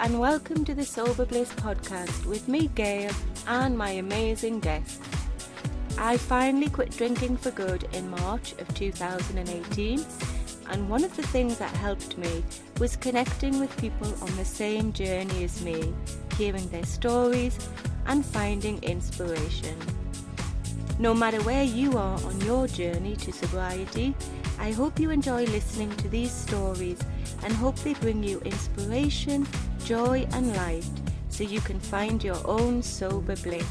and welcome to the Sober Bliss podcast with me, Gail, and my amazing guest. I finally quit drinking for good in March of 2018, and one of the things that helped me was connecting with people on the same journey as me, hearing their stories and finding inspiration. No matter where you are on your journey to sobriety, I hope you enjoy listening to these stories and hope they bring you inspiration, joy, and light so you can find your own sober bliss.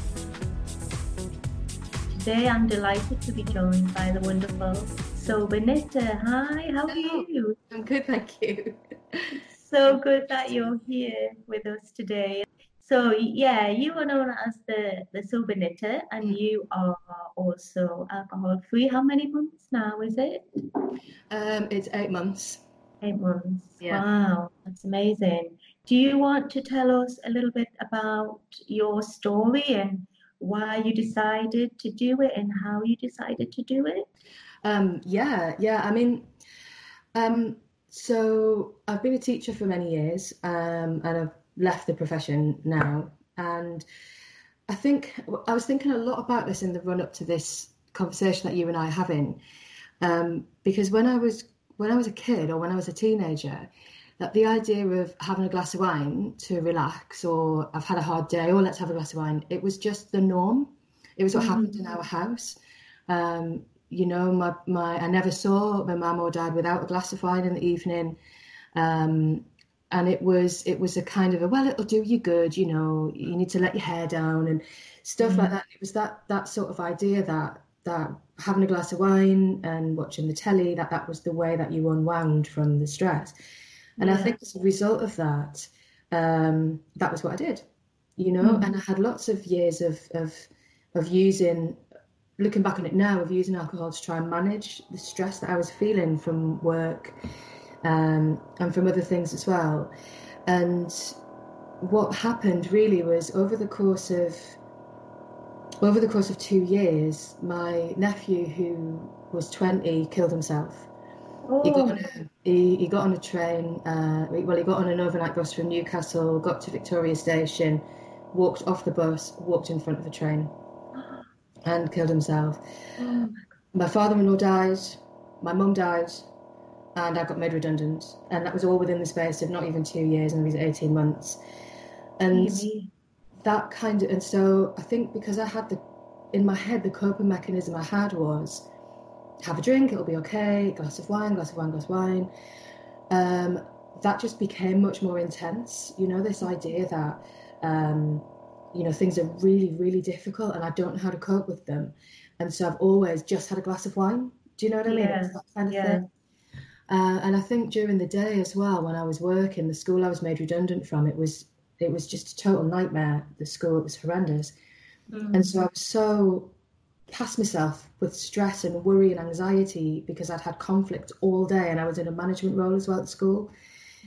Today I'm delighted to be joined by the wonderful Sober Knitter. Hi, how are you? I'm good, thank you. so good that you're here with us today. So yeah, you are known as the the sober knitter, and mm. you are also alcohol free. How many months now is it? Um, it's eight months. Eight months. Yeah. Wow, that's amazing. Do you want to tell us a little bit about your story and why you decided to do it and how you decided to do it? Um, yeah, yeah. I mean, um, so I've been a teacher for many years, um, and I've left the profession now. And I think I was thinking a lot about this in the run up to this conversation that you and I are having, um, because when I was when I was a kid or when I was a teenager, that the idea of having a glass of wine to relax or I've had a hard day or let's have a glass of wine, it was just the norm. It was what mm. happened in our house. Um, you know, my, my I never saw my mum or dad without a glass of wine in the evening. Um, and it was it was a kind of a well it'll do you good you know you need to let your hair down and stuff mm. like that it was that that sort of idea that that having a glass of wine and watching the telly that that was the way that you unwound from the stress and i think as a result of that um, that was what i did you know mm. and i had lots of years of of of using looking back on it now of using alcohol to try and manage the stress that i was feeling from work um, and from other things as well and what happened really was over the course of over the course of two years, my nephew, who was 20, killed himself. He, got on a, oh. he, he, got on a train, uh, well, he got on an overnight bus from Newcastle, got to Victoria Station, walked off the bus, walked in front of the train, and killed himself. Oh my father in law died, my mum died, and I got made redundant. And that was all within the space of not even two years, and it was 18 months. And that kind of and so I think because I had the in my head the coping mechanism I had was have a drink, it'll be okay, glass of wine, glass of wine, glass of wine. Um, that just became much more intense. You know, this idea that um, you know things are really, really difficult and I don't know how to cope with them, and so I've always just had a glass of wine. Do you know what I mean? Yeah. that kind of yeah. thing. Uh, and I think during the day as well, when I was working, the school I was made redundant from, it was it was just a total nightmare. The school it was horrendous, mm. and so I was so past myself with stress and worry and anxiety because I'd had conflict all day, and I was in a management role as well at school.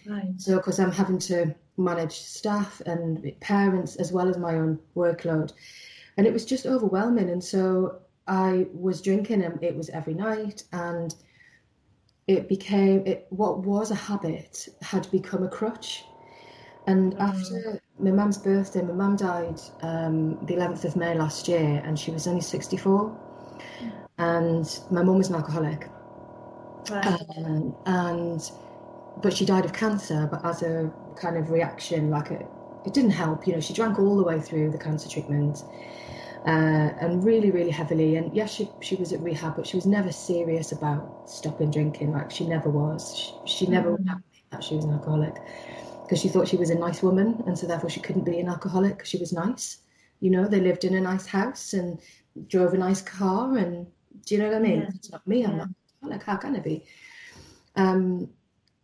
Right. So, because I'm having to manage staff and parents as well as my own workload, and it was just overwhelming. And so I was drinking, and it was every night, and it became it. What was a habit had become a crutch and mm. after my mum's birthday, my mum died um, the 11th of May last year, and she was only 64. And my mum was an alcoholic. Right. Um, and but she died of cancer, but as a kind of reaction, like a, it didn't help. You know, she drank all the way through the cancer treatment. Uh, and really, really heavily. And yes, she she was at rehab, but she was never serious about stopping drinking. Like she never was. She, she never mm. that she was an alcoholic because she thought she was a nice woman and so therefore she couldn't be an alcoholic because she was nice. You know, they lived in a nice house and drove a nice car and do you know what I mean? Yeah. It's not me, I'm yeah. not like how can I be? Um,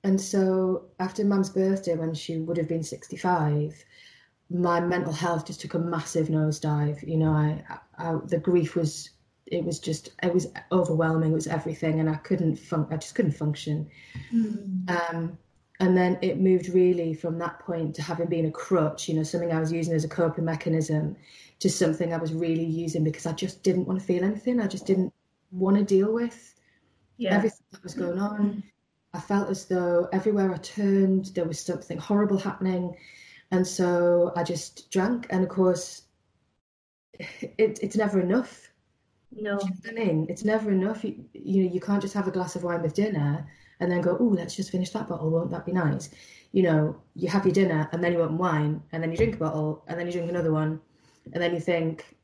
and so after mum's birthday when she would have been 65, my mental health just took a massive nosedive. You know, I, I the grief was it was just it was overwhelming. It was everything, and I couldn't fun- I just couldn't function. Mm. Um, and then it moved really from that point to having been a crutch, you know, something I was using as a coping mechanism, to something I was really using because I just didn't want to feel anything. I just didn't want to deal with yeah. everything that was going on. I felt as though everywhere I turned, there was something horrible happening. And so I just drank, and of course, it, it's never enough. No. You know I mean? It's never enough. You, you know, you can't just have a glass of wine with dinner and then go, oh, let's just finish that bottle. Won't that be nice? You know, you have your dinner and then you want wine and then you drink a bottle and then you drink another one and then you think,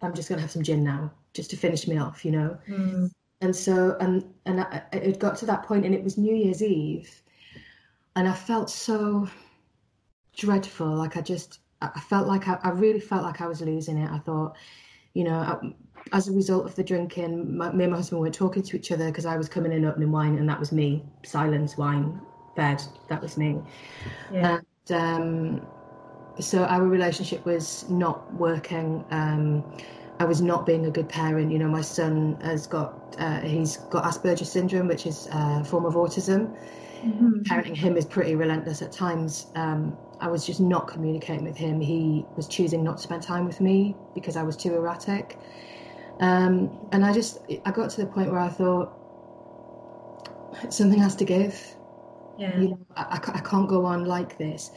I'm just going to have some gin now just to finish me off, you know? Mm. And so, and, and I, it got to that point and it was New Year's Eve and I felt so dreadful. Like I just, I felt like I, I really felt like I was losing it. I thought, you know, I, as a result of the drinking, my, me and my husband weren't talking to each other because I was coming in opening wine, and that was me. Silence, wine, bed. That was me. Yeah. And um, so our relationship was not working. Um, I was not being a good parent. You know, my son has got uh, he's got Asperger's syndrome, which is a form of autism. Mhm. Parenting him is pretty relentless at times. Um, I was just not communicating with him. He was choosing not to spend time with me because I was too erratic. Um, and I just, I got to the point where I thought something has to give. Yeah. You know, I, I I can't go on like this.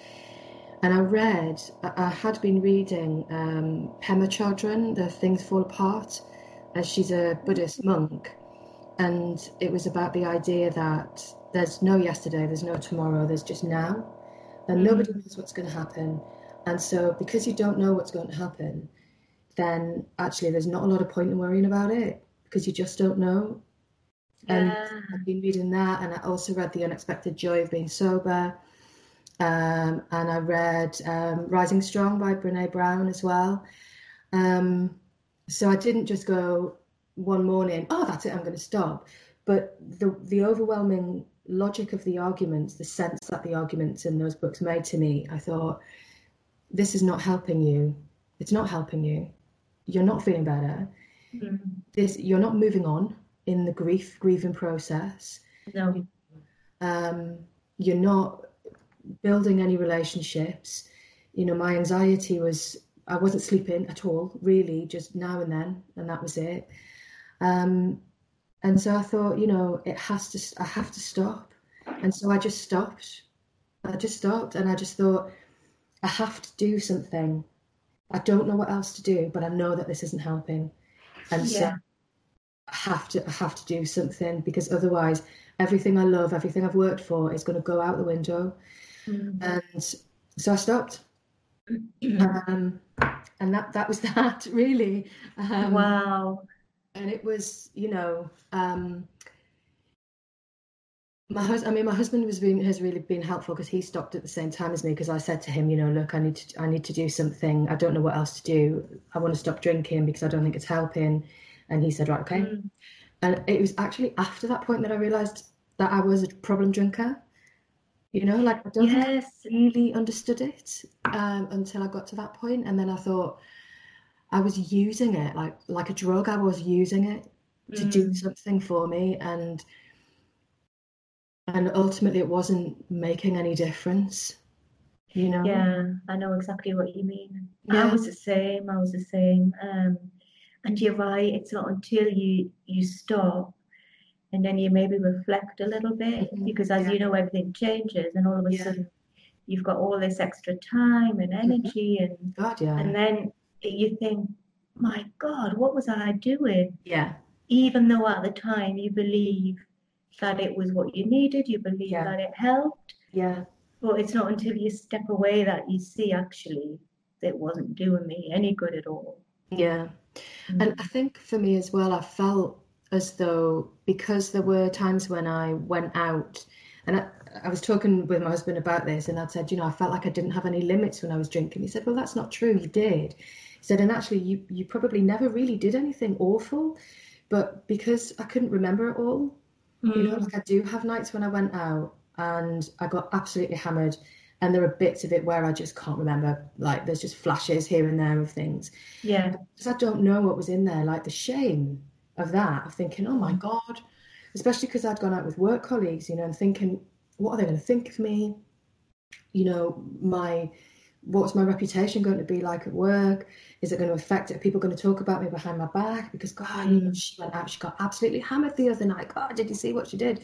And I read, I had been reading um, Pema Chodron, The Things Fall Apart, as she's a Buddhist monk. And it was about the idea that there's no yesterday, there's no tomorrow, there's just now. And nobody knows what's going to happen. And so, because you don't know what's going to happen, then actually there's not a lot of point in worrying about it because you just don't know. And Yeah. I've been reading that, and I also read The Unexpected Joy of Being Sober. Um, and I read um, Rising Strong by Brene Brown as well. Um, so I didn't just go one morning, oh, that's it, I'm going to stop. But the, the overwhelming logic of the arguments, the sense that the arguments in those books made to me, I thought, this is not helping you. It's not helping you. You're not feeling better. Mm. This, you're not moving on in the grief grieving process. No. Um, you're not building any relationships. You know, my anxiety was I wasn't sleeping at all, really, just now and then, and that was it. Um, and so I thought, you know, it has to. I have to stop. And so I just stopped. I just stopped, and I just thought, I have to do something. I don't know what else to do, but I know that this isn't helping, and so I have to. I have to do something because otherwise, everything I love, everything I've worked for, is going to go out the window. Mm. And so I stopped. Um, and that that was that really. Um, wow. and it was you know um my husband i mean my husband was has really been helpful because he stopped at the same time as me because i said to him you know look i need to i need to do something i don't know what else to do i want to stop drinking because i don't think it's helping and he said right okay Mm. and it was actually after that point that i realized that i was a problem drinker you know like i don't Yes. I really understood it um, until i got to that point and then i thought i was using it like like a drug i was using it to do Mm. something for me and and ultimately it wasn't making any difference you know Yeah, I know exactly what you mean. I Yeah. was the same. I was the same. Um, and you're right. It's not until you you stop, and then you maybe reflect a little bit, Mhm. because as Yeah. you know, everything changes, and all of a Yeah. sudden you've got all this extra time and energy, and god yeah and then you think, my God, what was I doing? yeah Even though at the time you believe that it was what you needed, you believe Yeah. that it helped. yeah But it's not until you step away that you see actually it wasn't doing me any good at all. yeah mm. And I think for me as well, I felt as though because there were times when I went out, and I, I was talking with my husband about this, and I said, you know, I felt like I didn't have any limits when I was drinking. He said, well, that's not true. You did. He said, and actually, you you probably never really did anything awful, but because I couldn't remember it all, you know, Mm. like I do have nights when I went out and I got absolutely hammered. And there are bits of it where I just can't remember. Like there's just flashes here and there of things Yeah, because I don't know what was in there, like the shame of that, of thinking, oh my God, especially because I'd gone out with work colleagues, you know, and thinking, what are they going to think of me? You know, my, what's my reputation going to be like at work? Is it going to affect it? Are people going to talk about me behind my back? Because, God, you know, mm. she went out, she got absolutely hammered the other night. God, did you see what she did?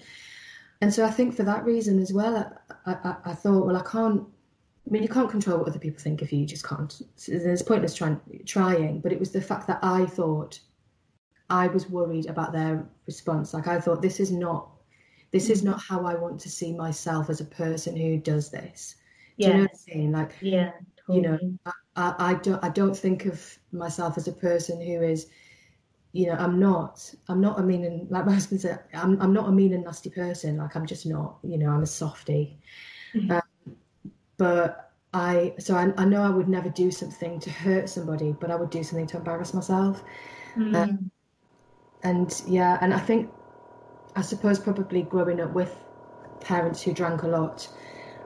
And so I think for that reason as well, I, I, I thought, well, I can't, I mean, you can't control what other people think if you just can't. So there's pointless trying trying. But it was the fact that I thought I was worried about their response. Like I thought, this is not this is mm. not how I want to see myself as a person who does this. Do you know what I mean? Like, Yeah. you know. I, I, I don't I don't think of myself as a person who is, you know, I'm not I'm not a mean and like my husband said, I'm I'm not a mean and nasty person. Like I'm just not. You know, I'm a softie. Mhm. Um, but I so I, I know I would never do something to hurt somebody, but I would do something to embarrass myself. Mm. And yeah, and I think I suppose probably growing up with parents who drank a lot,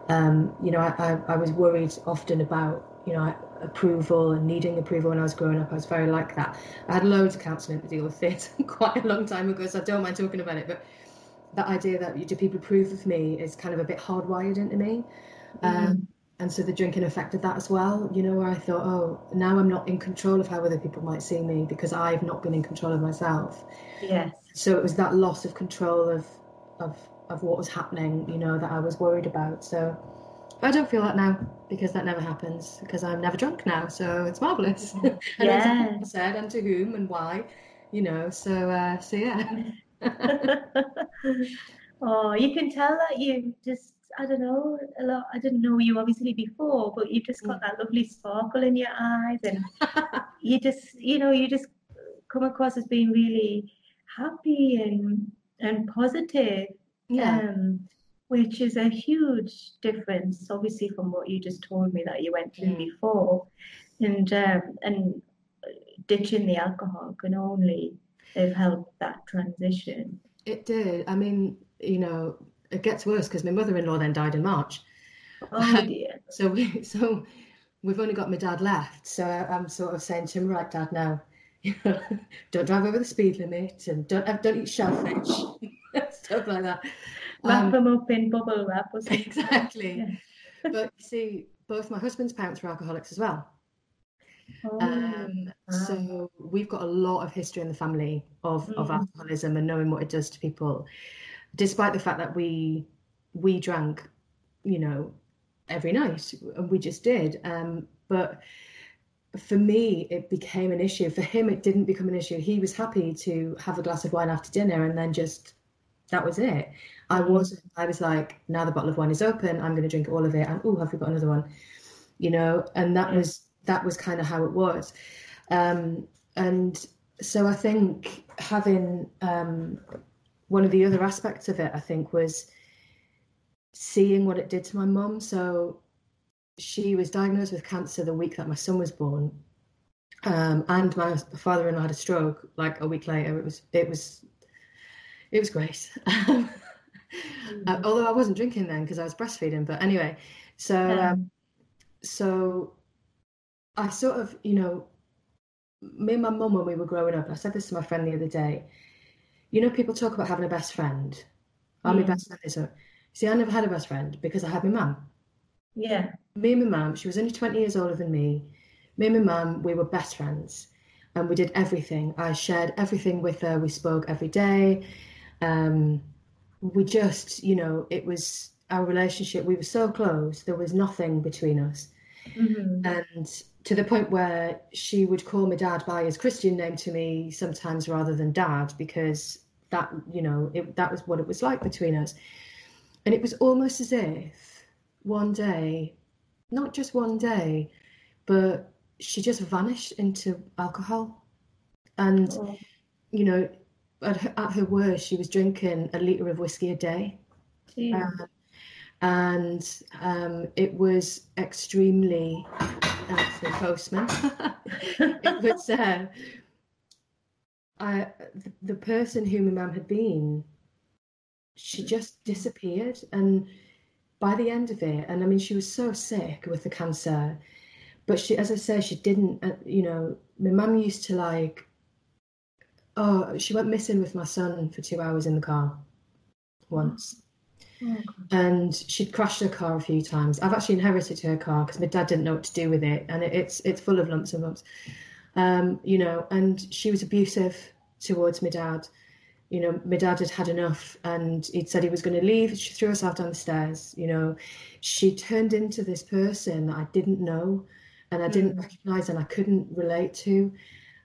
um, you know, I, I, I was worried often about, you know, approval and needing approval when I was growing up. I was very like that. I had loads of counselling to deal with it quite a long time ago, so I don't mind talking about it. But that idea that do people approve of me is kind of a bit hardwired into me. Um, and so the drinking affected that as well, you know, where I thought, oh, now I'm not in control of how other people might see me because I've not been in control of myself. Yes. So it was that loss of control of of of what was happening, you know, that I was worried about. So I don't feel that now because that never happens because I'm never drunk now. So it's marvelous. and Yeah. as I said, and to whom and why, you know. So uh, so yeah. oh, you can tell that you just, I don't know, a lot. I didn't know you obviously before, but you've just got that lovely sparkle in your eyes, and you just, you know, you just come across as being really happy and and positive, yeah. um, which is a huge difference, obviously, from what you just told me that you went through Mm. before, and um, and ditching the alcohol can only have helped that transition. It did. I mean, you know, it gets worse because my mother-in-law then died in March. Oh dear. So we so we've only got my dad left. So I'm sort of saying to him, right, Dad, now, you know, don't drive over the speed limit and don't don't eat shellfish, stuff like that. Wrap Um, them up in bubble wrap or something. exactly. Yeah. But you see, both my husband's parents were alcoholics as well. Oh, Um, so we've got a lot of history in the family of, of Mm. alcoholism and knowing what it does to people, despite the fact that we we drank, you know, every night and we just did. Um, but for me, it became an issue. For him, it didn't become an issue. He was happy to have a glass of wine after dinner and then just that was it. I Mm. wasn't. I was like, now the bottle of wine is open. I'm going to drink all of it. And oh, have we got another one? You know, and that was that was kind of how it was. Um, and so I think having um, one of the other aspects of it, I think, was seeing what it did to my mum. So she was diagnosed with cancer the week that my son was born, um, and my father-in-law had a stroke like a week later. It was it was it was great. Uh, although I wasn't drinking then because I was breastfeeding, but anyway, so um, Um, so I sort of, you know, me and my mum when we were growing up, I said this to my friend the other day. You know, people talk about having a best friend. I'm my Mm. best friend. is a- See, I never had a best friend because I had my mum. yeah. Me and my mum, she was only 20 years older than me. Me and my mum, we were best friends and we did everything. I shared everything with her. We spoke every day. Um, we just, you know, it was our relationship. We were so close. There was nothing between us. Mhm. And to the point where she would call my dad by his Christian name to me sometimes rather than dad because that, you know, it, that was what it was like between us. And it was almost as if one day, not just one day, but she just vanished into alcohol. And, Oh, you know, at her, at her worst, she was drinking a litre of whiskey a day. dear. Um, and um, it was extremely that's the postman it was uh, I, the, the person who my mum had been she just disappeared and by the end of it and i mean she was so sick with the cancer but she as i say she didn't uh, you know my mum used to like oh she went missing with my son for two hours in the car once Oh, and she'd crashed her car a few times. I've actually inherited her car because my dad didn't know what to do with it, and it, it's it's full of lumps and bumps, um, you know. And she was abusive towards my dad, you know, my dad had had enough and he'd said he was going to leave. She threw herself down the stairs. You know, she turned into this person that I didn't know and I didn't Mm. recognize and I couldn't relate to.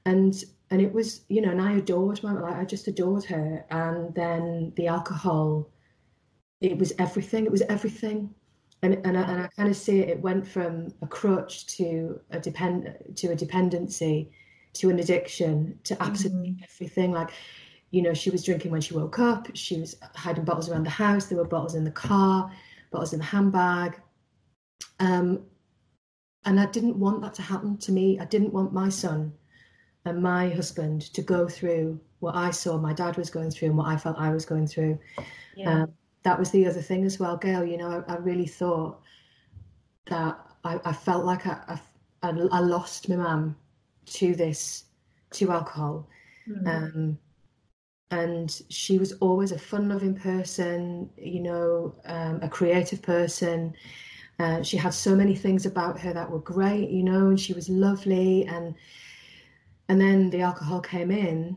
And and it was, you know, and I adored my like I just adored her. And then the alcohol, it was everything. It was everything. And and I, and I kind of see it. It went from a crutch to a depend to a dependency, to an addiction, to absolutely everything. Like, you know, she was drinking when she woke up. She was hiding bottles around the house. There were bottles in the car, bottles in the handbag. Um, and I didn't want that to happen to me. I didn't want my son and my husband to go through what I saw my dad was going through and what I felt I was going through. Yeah. Um, that was the other thing as well, Gail. You know, I, I really thought that I, I felt like I, I, I lost my mum to this, to alcohol. Mm. Um, and she was always a fun-loving person, you know, um, a creative person. Uh, she had so many things about her that were great, you know, and she was lovely. And and then the alcohol came in,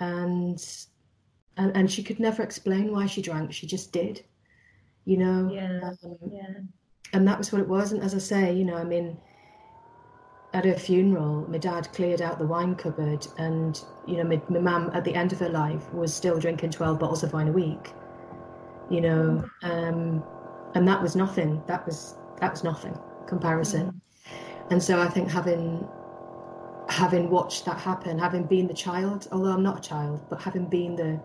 and and, and she could never explain why she drank. She just did, you know. Yeah. Um, yeah. and that was what it was. And as I say, you know, I mean, at her funeral, my dad cleared out the wine cupboard, and you know, my, my mum at the end of her life was still drinking twelve bottles of wine a week. You know, um, and that was nothing. That was that was nothing comparison. And so I think having having watched that happen, having been the child, although I'm not a child, but having been the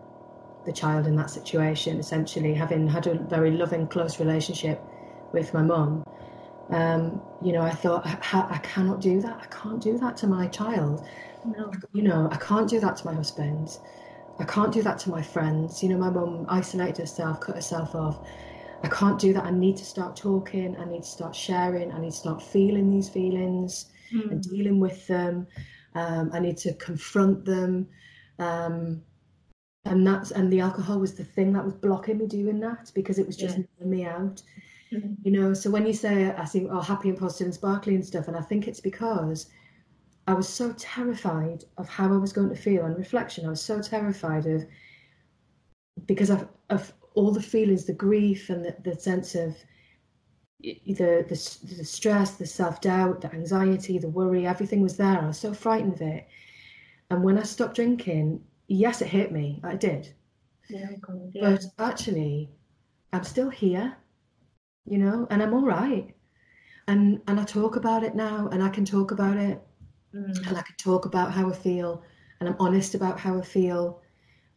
the child in that situation, essentially having had a very loving, close relationship with my mum, um, you know, I thought I, I cannot do that. I can't do that to my child. No. You know, I can't do that to my husband. I can't do that to my friends. You know, my mum isolated herself, cut herself off. I can't do that. I need to start talking. I need to start sharing. I need to start feeling these feelings and Mm. dealing with them. Um, I need to confront them. Um, and that's and the alcohol was the thing that was blocking me doing that because it was just Yeah. me out. Mm. You know, so when you say I think oh happy and positive and sparkly and stuff, and I think it's because I was so terrified of how I was going to feel on reflection. I was so terrified of because of, of all the feelings, the grief and the, the sense of the, the the stress, the self doubt, the anxiety, the worry, everything was there. I was so frightened of it. And when I stopped drinking, yes, it hit me. I did. Yeah, God, yeah. But actually, I'm still here, you know, and I'm all right. And and I talk about it now, and I can talk about it, Mm. and I can talk about how I feel, and I'm honest about how I feel,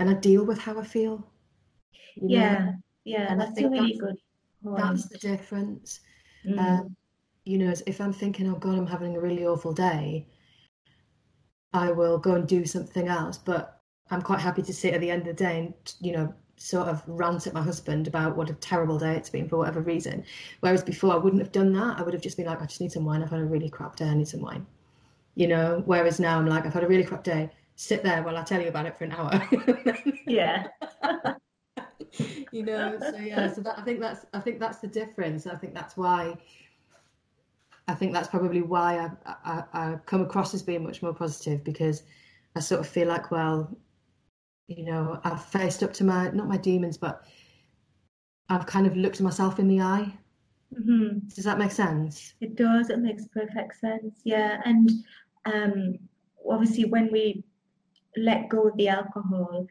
and I deal with how I feel. you know? Yeah, yeah, And I that's a think really that's- good That's the difference. Mm. Um, you know, if I'm thinking, oh God, I'm having a really awful day, I will go and do something else. But I'm quite happy to sit at the end of the day and, you know, sort of rant at my husband about what a terrible day it's been for whatever reason. Whereas before, I wouldn't have done that. I would have just been like, I just need some wine. I've had a really crap day. I need some wine. You know, whereas now I'm like, I've had a really crap day. Sit there while I tell you about it for an hour. yeah, you know so yeah so that i think that's i think that's the difference i think that's why i think that's probably why I, I i come across as being much more positive because i sort of feel like well you know i've faced up to my not my demons but i've kind of looked myself in the eye hmm does that make sense It does. It makes perfect sense. Yeah, and um, obviously when we let go of the alcohol,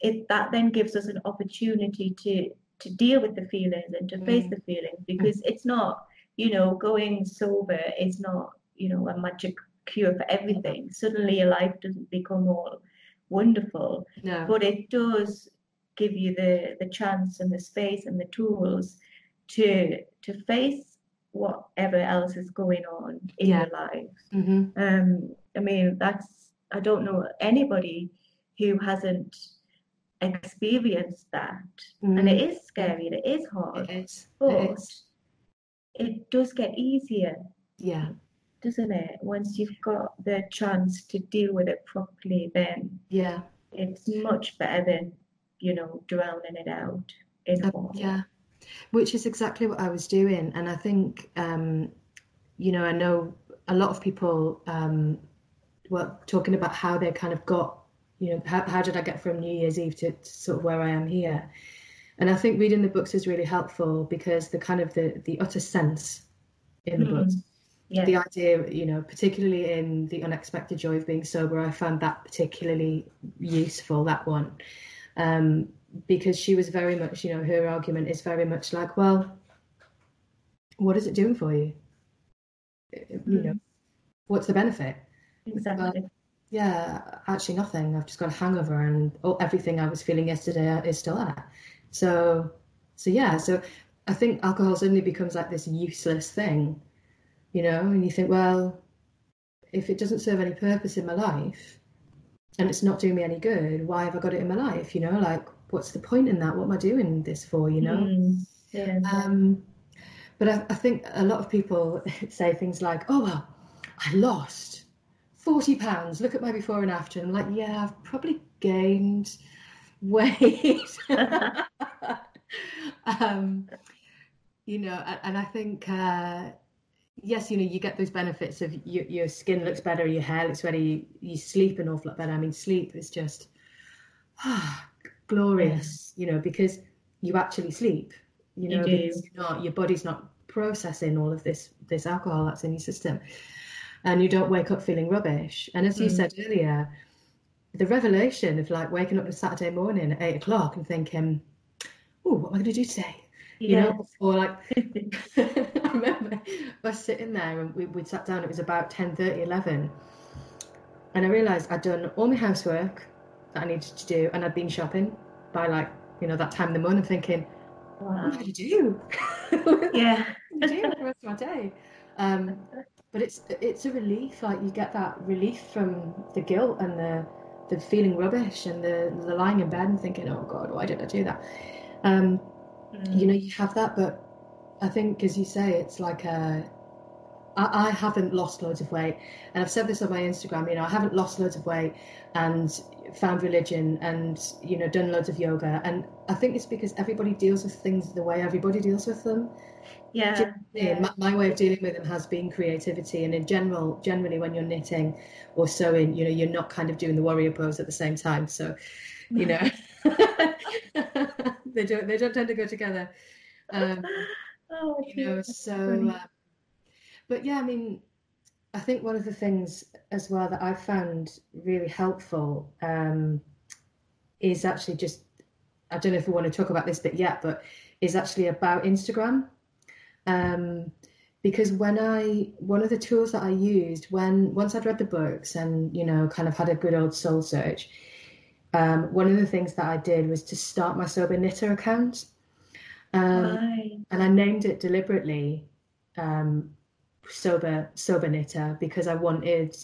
it that then gives us an opportunity to to deal with the feelings and to face Mm. the feelings because it's not, you know, going sober is not, you know, a magic cure for everything. Suddenly your life doesn't become all wonderful, no but it does give you the the chance and the space and the tools to to face whatever else is going on in Yeah. your life. hmm Um, I mean, that's I don't know anybody who hasn't experienced that, and it is scary and it is hard, it is it but is it does get easier, yeah doesn't it? Once you've got the chance to deal with it properly, then yeah it's much better than you know drowning it out in water. Yeah, which is exactly what I was doing. And I think, um, you know, I know a lot of people um, were talking about how they kind of got you know, how, how did I get from New Year's Eve to, to sort of where I am here? And I think reading the books is really helpful because the kind of the, the utter sense in the mm. books, yeah. the idea, you know, particularly in the unexpected joy of being sober, I found that particularly useful. That one, um, because she was very much, you know, her argument is very much like, well, what is it doing for you? Mm. You know, what's the benefit? Exactly. Yeah, actually nothing. I've just got a hangover, and oh, everything I was feeling yesterday is still there. So, so yeah. So I think alcohol suddenly becomes like this useless thing, you know. And you think, well, if it doesn't serve any purpose in my life, and it's not doing me any good, why have I got it in my life? You know, like what's the point in that? What am I doing this for? You know. Mm, yeah. Um, but I, I think a lot of people say things like, "Oh well, I lost." 40 pounds. Look at my before and after. And i'm like yeah i've probably gained weight. Um, you know and, i think uh, yes you know you get those benefits of your, your skin looks better your hair looks better you, you sleep an awful lot better. I mean sleep is just ah, glorious you know because you actually sleep you know you you're not your body's not processing all of this this alcohol that's in your system and you don't wake up feeling rubbish. And as you mm. said earlier, the revelation of like waking up on a Saturday morning at eight o'clock and thinking, "Oh, what am I going to do today?" You know, or like I remember us sitting there and we, would sat down. It was about 10, 30, 11. and I realised I'd done all my housework that I needed to do, and I'd been shopping by like you know that time in the morning, thinking, wow. "What am I going to do?" yeah, do the rest of my day. Um, but it's it's a relief. Like you get that relief from the guilt and the the feeling rubbish and the the lying in bed and thinking, oh God, why did I do that? Um, mm. You know, you have that, but I think, as you say, it's like a. I, I haven't lost loads of weight, and I've said this on my Instagram. You know, I haven't lost loads of weight and found religion and you know done loads of yoga, and I think it's because everybody deals with things the way everybody deals with them. Yeah. yeah. My, my, way of dealing with them has been creativity, and in general, generally when you're knitting or sewing, you know, you're not kind of doing the warrior pose at the same time. So, you know, they don't they don't tend to go together. Um, oh, you know, so. Uh, but yeah, I mean, I think one of the things as well that I've found really helpful um, is actually just I don't know if we want to talk about this bit yet, but is actually about Instagram. Um, because when I one of the tools that I used when once I'd read the books and you know kind of had a good old soul search, um, one of the things that I did was to start my sober knitter account, um, and I named it deliberately um, sober sober knitter because I wanted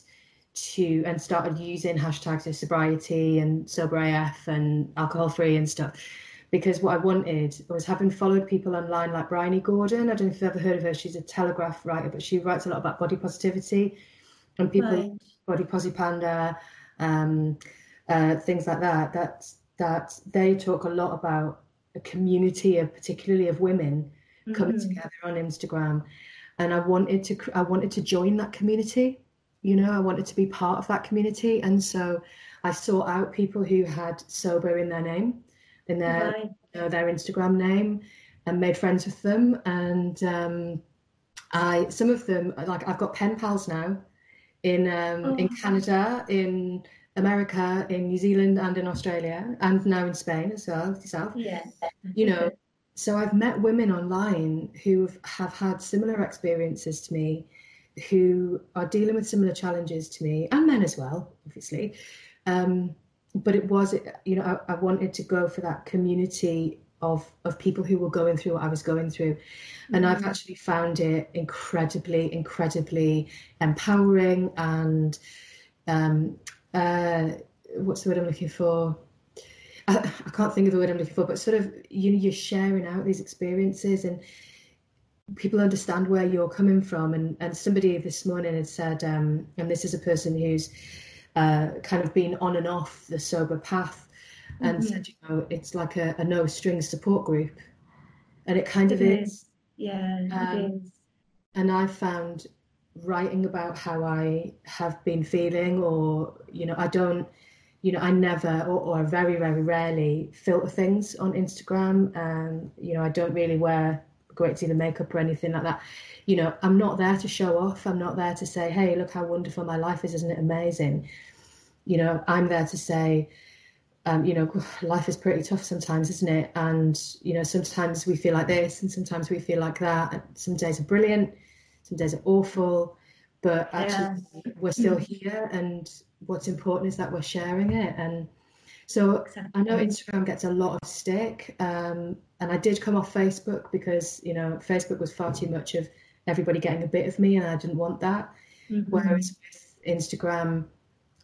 to and started using hashtags of sobriety and sober AF and alcohol free and stuff because what I wanted was having followed people online like Bryony Gordon. I don't know if you've ever heard of her. She's a Telegraph writer, but she writes a lot about body positivity and people, right. body posi panda, um, uh, things like that. That that they talk a lot about a community of particularly of women mm-hmm. coming together on Instagram, and I wanted to I wanted to join that community. You know, I wanted to be part of that community, and so I sought out people who had sober in their name in their right. you know, their Instagram name and made friends with them. And um, I some of them like I've got pen pals now in um, oh. in Canada, in America, in New Zealand, and in Australia, and now in Spain as well. Yourself, yeah. You know, so I've met women online who have had similar experiences to me, who are dealing with similar challenges to me, and men as well, obviously. Um, but it was you know I, I, wanted to go for that community of of people who were going through what I was going through and. I've actually found it incredibly incredibly empowering and um uh what's the word I'm looking for I, I can't think of the word I'm looking for but sort of you know you're sharing out these experiences and people understand where you're coming from and and somebody this morning had said um and this is a person who's uh, kind of been on and off the sober path and mm-hmm. said, you know, it's like a, a, no strings support group. And it kind of is. is. Yeah, um, it is. And I found writing about how I have been feeling, or, you know, I don't you know, I never or, or very, very rarely filter things on Instagram. Um, you know, I don't really wear a great deal of makeup or anything like that. You know, I'm not there to show off. I'm not there to say, hey, look how wonderful my life is. Isn't it amazing? You know, I'm there to say, um, you know, life is pretty tough sometimes, isn't it? And, you know, sometimes we feel like this and sometimes we feel like that. Some days are brilliant, some days are awful, but actually yeah. we're still here and what's important is that we're sharing it. And so exactly. I know Instagram gets a lot of stick, um, and I did come off Facebook because you know Facebook was far too much of everybody getting a bit of me, and I didn't want that. Mm-hmm. Whereas with Instagram,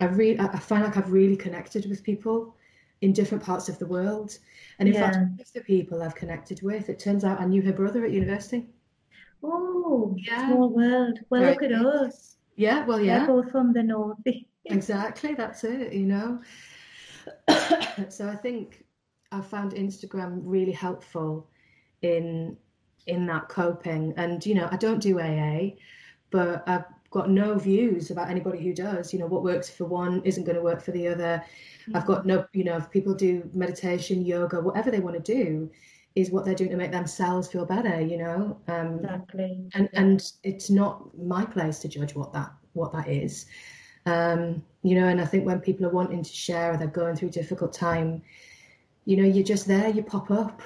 I really I find like I've really connected with people in different parts of the world. And in yeah. fact, the people I've connected with, it turns out I knew her brother at university. Oh, yeah. Small world. Well, right. look at us. Yeah, well, yeah. We're both from the north. exactly, that's it, you know. so I think I found Instagram really helpful in in that coping. And you know, I don't do AA, but I've got no views about anybody who does. You know, what works for one isn't going to work for the other. Mm-hmm. I've got no, you know, if people do meditation, yoga, whatever they want to do, is what they're doing to make themselves feel better. You know, um, exactly. And and it's not my place to judge what that what that is. Um, you know, and I think when people are wanting to share or they're going through a difficult time, you know, you're just there, you pop up,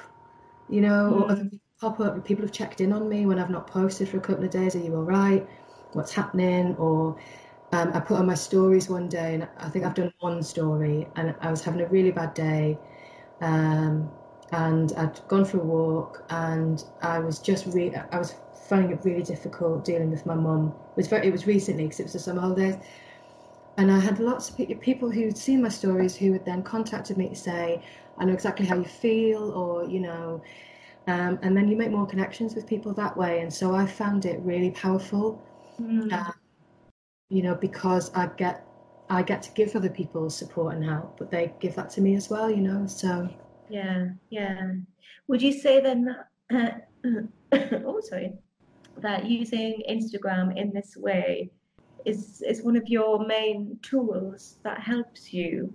you know, mm. or other pop up. People have checked in on me when I've not posted for a couple of days. Are you all right? What's happening? Or um, I put on my stories one day, and I think I've done one story, and I was having a really bad day. Um, and I'd gone for a walk, and I was just really, I was finding it really difficult dealing with my mum. It was very, it was recently because it was the summer holidays, and I had lots of people who'd seen my stories who had then contacted me to say, I know exactly how you feel, or, you know, um, and then you make more connections with people that way. And so I found it really powerful, mm. you know, because I get I get to give other people support and help, but they give that to me as well, you know. So yeah, yeah. Would you say then that? Uh, oh, sorry. That using Instagram in this way is is one of your main tools that helps you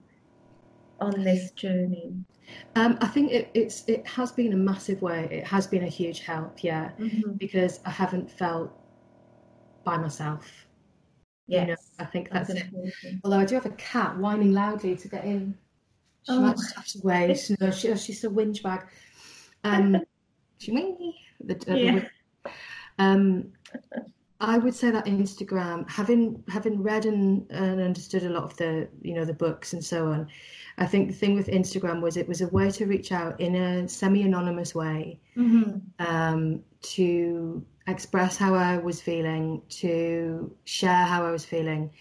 on this journey? Um, I think it, it's it has been a massive way. It has been a huge help, yeah, mm-hmm. because I haven't felt by myself. Yes, you know, I think that's, that's it. Although I do have a cat whining loudly to get in. She oh. might to wait. No, she, she's a whinge bag. Um, she the, uh, yeah. um, I would say that Instagram, having having read and, and understood a lot of the you know the books and so on, I think the thing with Instagram was it was a way to reach out in a semi-anonymous way mm-hmm. um, to express how I was feeling, to share how I was feeling,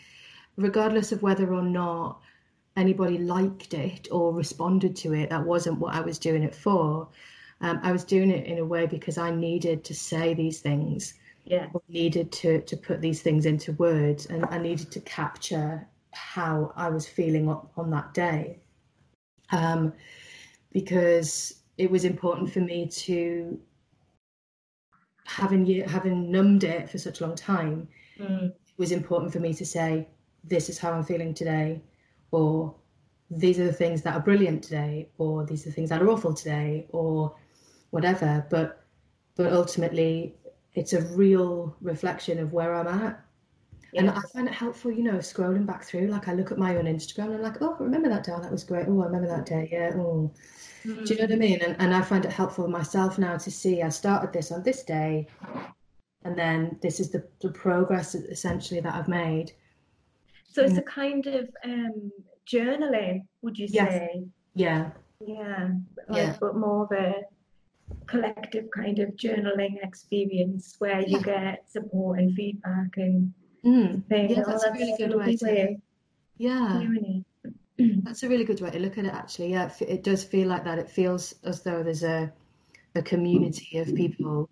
regardless of whether or not anybody liked it or responded to it. That wasn't what I was doing it for. Um, I was doing it in a way because I needed to say these things yeah. needed to to put these things into words, and I needed to capture how I was feeling on, on that day, um, because it was important for me to having having numbed it for such a long time. Mm. It was important for me to say, "This is how I'm feeling today," or "These are the things that are brilliant today," or "These are the things that are awful today," or whatever. But but ultimately, it's a real reflection of where I'm at. And I find it helpful, you know, scrolling back through. Like I look at my own Instagram and I'm like, oh, remember that day? That was great. Oh, I remember that day. Yeah. Oh. Mm-hmm. Do you know what I mean? And, and I find it helpful myself now to see I started this on this day, and then this is the, the progress essentially that I've made. So it's a kind of um, journaling, would you say? Yes. Yeah. Yeah. Like, yeah. But more of a collective kind of journaling experience where you get support and feedback and mm. things. Yeah, that's, oh, that's, a really good way. To, yeah. That's a really good way to look at it. Actually, yeah, it does feel like that. It feels as though there's a a community of people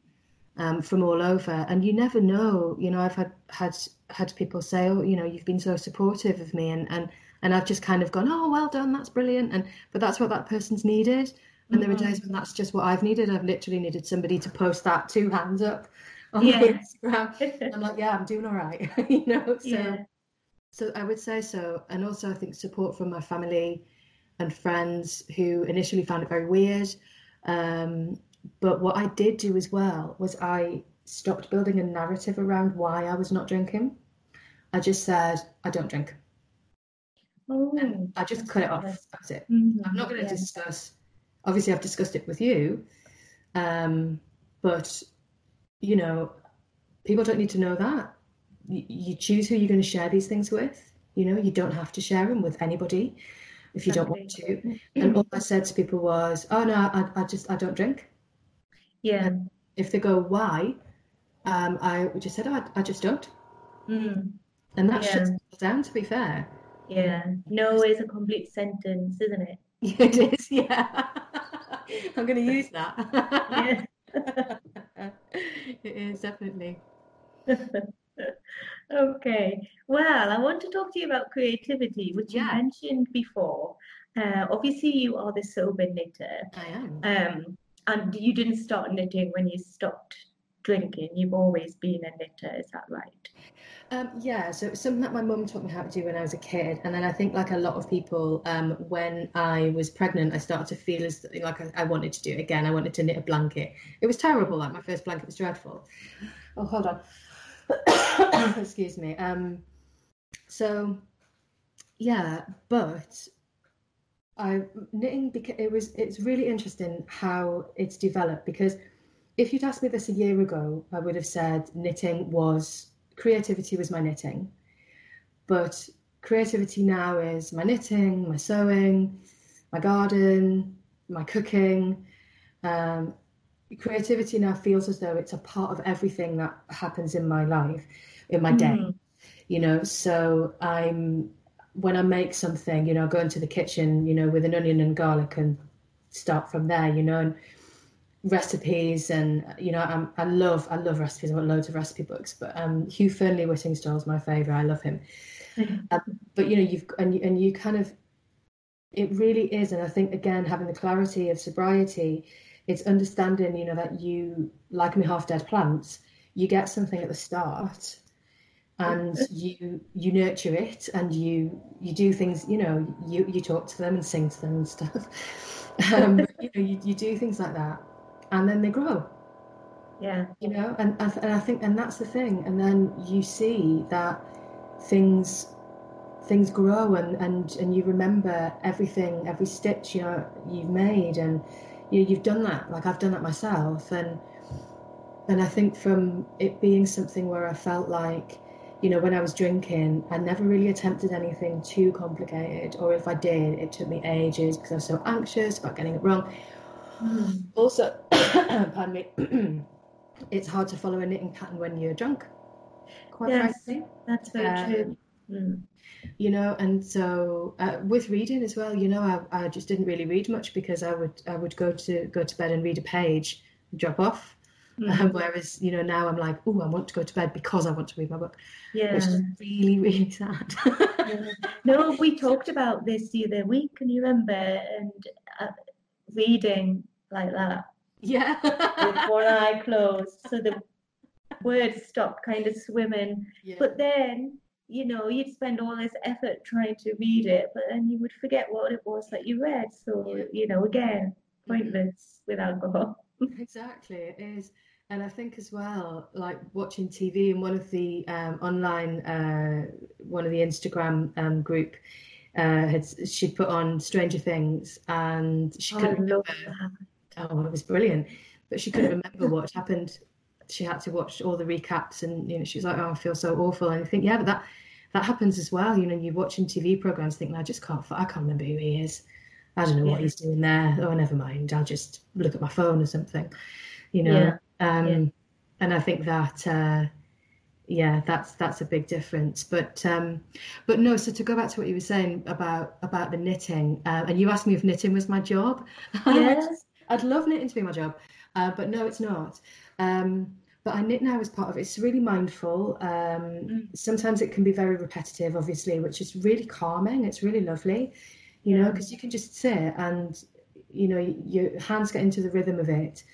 um, from all over, and you never know. You know, I've had had had people say, "Oh, you know, you've been so supportive of me," and and and I've just kind of gone, "Oh, well done, that's brilliant," and but that's what that person's needed. And there are days when that's just what I've needed. I've literally needed somebody to post that two hands up on yeah. Instagram. I'm like, yeah, I'm doing all right, you know. So yeah. So I would say so, and also I think support from my family and friends who initially found it very weird. Um, but what I did do as well was I stopped building a narrative around why I was not drinking. I just said I don't drink. Oh, And I just cut it off. That's it. Mhm, I'm not going to yeah. discuss. Obviously, I've discussed it with you, um, but you know, people don't need to know that. You, you choose who you're going to share these things with. You know, you don't have to share them with anybody if you don't want to. And all I said to people was, "Oh no, I, I just I don't drink." Yeah. If they go, "Why?" Um, I just said, oh, I, I just don't, Mm, and that Yeah. shuts down. To be fair, yeah. No is a complete sentence, isn't it? it is. Yeah, I'm going to use that. Yeah. it is definitely. Okay. Well, I want to talk to you about creativity, which you mentioned before. Uh, obviously, you are the sober knitter, I am. um, and you didn't start knitting when you stopped drinking. You've always been a knitter, is that right? Um, yeah, so it's something that my mum taught me how to do when I was a kid, and then I think, like a lot of people, um, when I was pregnant, I started to feel as like I, I wanted to do it again. I wanted to knit a blanket. It was terrible. Like my first blanket was dreadful. Oh, hold on. Excuse me. Um, so yeah, but I knitting because it was it's really interesting how it's developed because if you'd asked me this a year ago, I would have said knitting was creativity was my knitting. But creativity now is my knitting, my sewing, my garden, my cooking. Um, creativity now feels as though it's a part of everything that happens in my life, in my day. Mhm. You know, so I'm when I make something, you know, I go into the kitchen, you know, with an onion and garlic and start from there, you know, and recipes and you know I'm, I love I love recipes. I've got loads of recipe books but um Hugh Fearnley Whittingstall's my favorite. I love him. Uh, but you know you've and and you kind of it really is and I think again having the clarity of sobriety it's understanding you know that you like me half dead plants you get something at the start and you you nurture it and you you do things you know you you talk to them and sing to them and stuff. Um, you know you, you do things like that and then they grow. Yeah. you know and, and I think and that's the thing. And then you see that things things grow and and and you remember everything every stitch you know you've made and you know, you've done that. Like I've done that myself. And and I think from it being something where I felt like you know when I was drinking I never really attempted anything too complicated or if I did it took me ages because I was so anxious about getting it wrong Mm. also, pardon me, it's hard to follow a knitting pattern when you're drunk. Quite Yes. frankly, That's very Um, true. Mm. you know. And so, uh, with reading as well, you know, I, I just didn't really read much because I would I would go to go to bed and read a page, and drop off. Mm. Um, whereas, you know, now I'm like, oh, I want to go to bed because I want to read my book, Yeah. which is really, really sad. Yeah. No, we talked about this the other week, can you remember? And uh, reading like that yeah. with one eye closed, so the words stopped kind of swimming. yeah. But then, you know, you'd spend all this effort trying to read it, but then you would forget what it was that you read. So, you know, again, pointless with alcohol. Exactly, it is. And I think as well, like watching TV and one of the um, online, uh, one of the Instagram um, group uh, had she'd put on Stranger Things, and she Oh, couldn't remember. that. Oh, it was brilliant, but she couldn't remember what happened. She had to watch all the recaps, and you know, she was like, "Oh, I feel so awful." And I think, yeah, but that that happens as well. You know, you're watching TV programs, thinking, "I just can't, I can't remember who he is. I don't know what he's doing there. Oh, never mind. I'll just look at my phone or something." You know, Yeah. um, Yeah. and I think that. Uh, yeah, that's that's a big difference. But um, but no. So to go back to what you were saying about about the knitting, uh, and you asked me if knitting was my job. Yes. I'd love knitting to be my job, uh, but no, it's not. Um, but I knit now as part of it. It's really mindful. Um, Mm. Sometimes it can be very repetitive, obviously, which is really calming. It's really lovely, you know, because you can just sit and you know your hands get into the rhythm of it,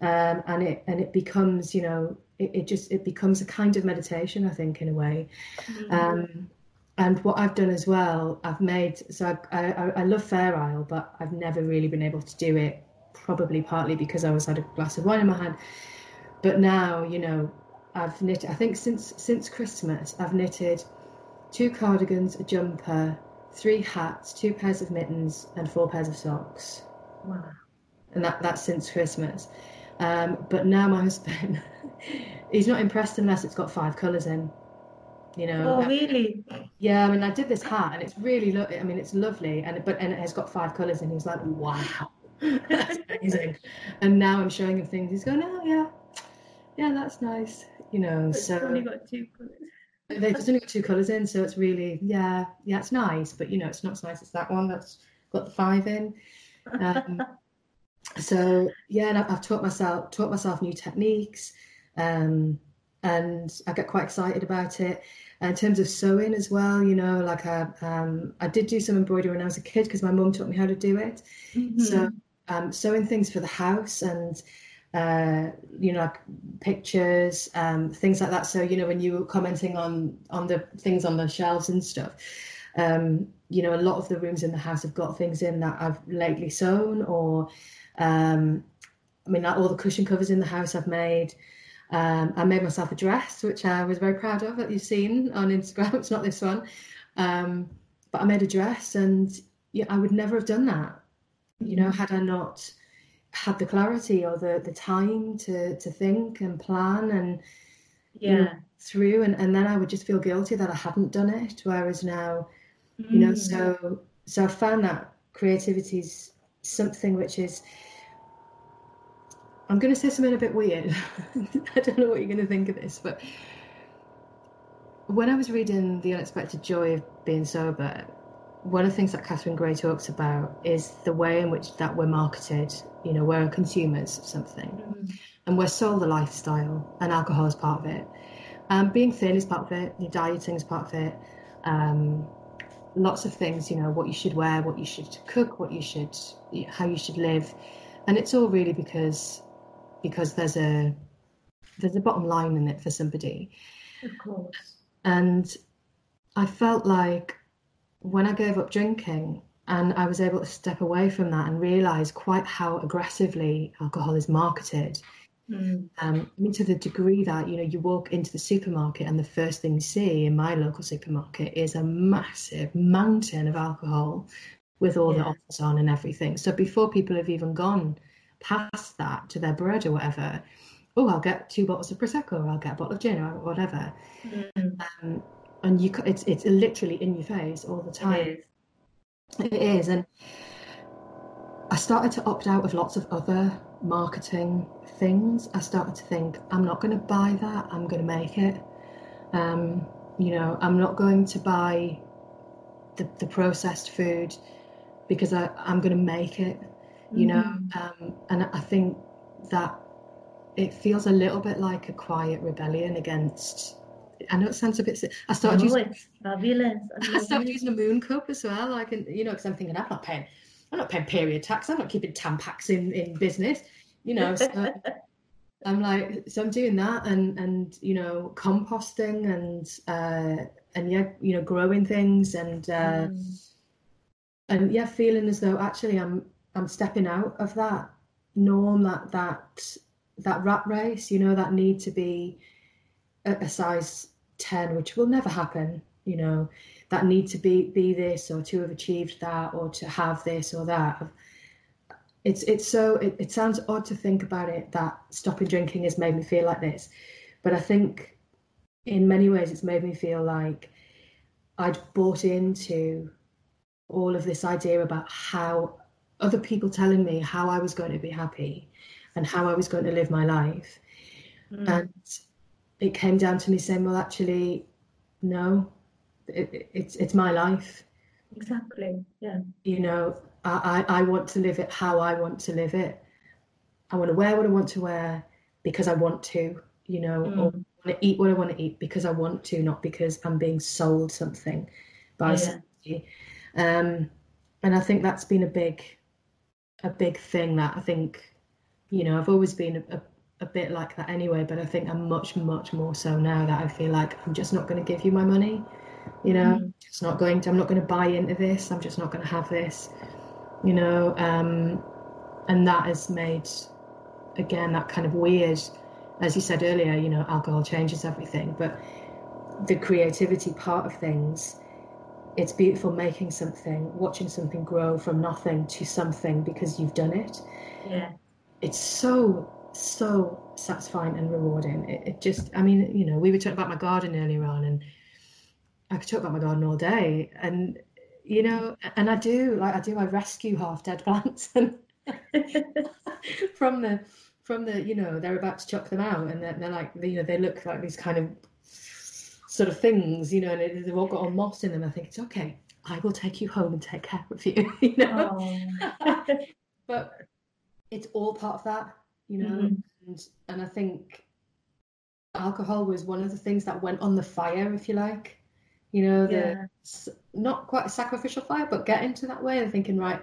um, and it and it becomes, you know, it, it just it becomes a kind of meditation. I think in a way. Mm. Um, and what I've done as well, I've made so I, I, I love Fair Isle, but I've never really been able to do it. Probably partly because I always had a glass of wine in my hand. But now, you know, I've knitted. I think since since Christmas, I've knitted two cardigans, a jumper, three hats, two pairs of mittens, and four pairs of socks. Wow. And that that's since Christmas. Um, but now my husband, he's not impressed unless it's got five colours in. You know. Oh, really? Yeah, I mean, I did this hat, and it's really, lo- I mean, it's lovely, and but and it has got five colours, and he's like, wow, that's amazing. and now I'm showing him things. He's going, oh yeah, yeah, that's nice. You know, It's so only got two colours. They've just only got two colours in, so it's really, yeah, yeah, it's nice, but you know, it's not as nice as that one that's got the five in. Um, so yeah, and I've, taught myself taught myself new techniques, um, and I get quite excited about it. And in terms of sewing as well, you know, like I um, I did do some embroidery when I was a kid because my mum taught me how to do it. Mhm. So um, sewing things for the house and uh, you know like pictures, um, things like that. So you know when you were commenting on on the things on the shelves and stuff, um, you know a lot of the rooms in the house have got things in that I've lately sewn or um, I mean like all the cushion covers in the house I've made. Um, I made myself a dress, which I was very proud of that you've seen on Instagram. It's not this one, um, but I made a dress, and yeah, I would never have done that you know had i not had the clarity or the the time to to think and plan and you know, yeah. through and and then i would just feel guilty that i hadn't done it whereas now you know Mm. so so i found that creativity is something which is i'm going to say something a bit weird i don't know what you're going to think of this but when i was reading the unexpected joy of being sober one of the things that Catherine Gray talks about is the way in which that we're marketed. You know, we're consumers of something, Mm. and we're sold the lifestyle, and alcohol is part of it. Um, being thin is part of it. Your dieting is part of it. Um, lots of things. You know, what you should wear, what you should cook, what you should, how you should live, and it's all really because because there's a there's a bottom line in it for somebody. Of course. And I felt like when I gave up drinking and I was able to step away from that and realize quite how aggressively alcohol is marketed. Mm. Um, I mean, to the degree that you know you walk into the supermarket and the first thing you see in my local supermarket is a massive mountain of alcohol with all the offers on and everything. So before people have even gone past that to their bread or whatever, oh, I'll get two bottles of prosecco, or I'll get a bottle of gin, or whatever. Mm. Um, and you, it's it's literally in your face all the time. It is. It is, and I started to opt out of lots of other marketing things. I started to think, I'm not going to buy that. I'm going to make it. Um, you know, I'm not going to buy the, the processed food because I, I'm going to make it. You know, um, and I think that it feels a little bit like a quiet rebellion against. I know it sounds a bit. I started using it's fabulous. I I started it. using a moon cup as well. Like, and you know, because I'm thinking I'm not paying, I'm not paying period tax. I'm not keeping Tampax in in business. You know, so I'm like, so I'm doing that, and and you know, composting and uh and yeah, you know, growing things and uh Mm. and yeah, feeling as though actually I'm I'm stepping out of that norm, that that that rat race. You know, that need to be a, a size ten, which will never happen. You know, that need to be be this or to have achieved that or to have this or that. It's it's so it, it sounds odd to think about it that stopping drinking has made me feel like this, but I think in many ways it's made me feel like I'd bought into all of this idea about how other people telling me how I was going to be happy and how I was going to live my life. Mm. And it came down to me saying, well, actually, no, it, it- it's it's my life. Exactly. Yeah. You know, I, I, I want to live it how I want to live it. I want to wear what I want to wear because I want to, you know, Mm. or I want to eat what I want to eat because I want to, not because I'm being sold something by Yeah. somebody. Um, and I think that's been a big, a big thing that I think, you know, I've always been a, a, a bit like that anyway, but I think I'm much, much more so now that I feel like I'm just not going to give you my money, you know. Mm. It's not going to. I'm not going to buy into this. I'm just not going to have this. You know, um, and that has made again that kind of weird. As you said earlier, you know, alcohol changes everything, but the creativity part of things it's beautiful making something, watching something grow from nothing to something because you've done it. Yeah. It's so, so satisfying and rewarding. It, it, just, I mean, you know, we were talking about my garden earlier on, and I could talk about my garden all day. And, you know, and I do, like, I do, I rescue half dead plants and from the, from the, you know, they're about to chuck them out, and they're, they're like, you know, they look like these kind of sort of things, you know, and they've all got all moss in them. I think it's okay. I will take you home and take care of you, you know. Oh. but it's all part of that, you know. Mm-hmm. And and I think alcohol was one of the things that went on the fire, if you like. You know, the yeah. not quite a sacrificial fire, but get into that way and thinking, right,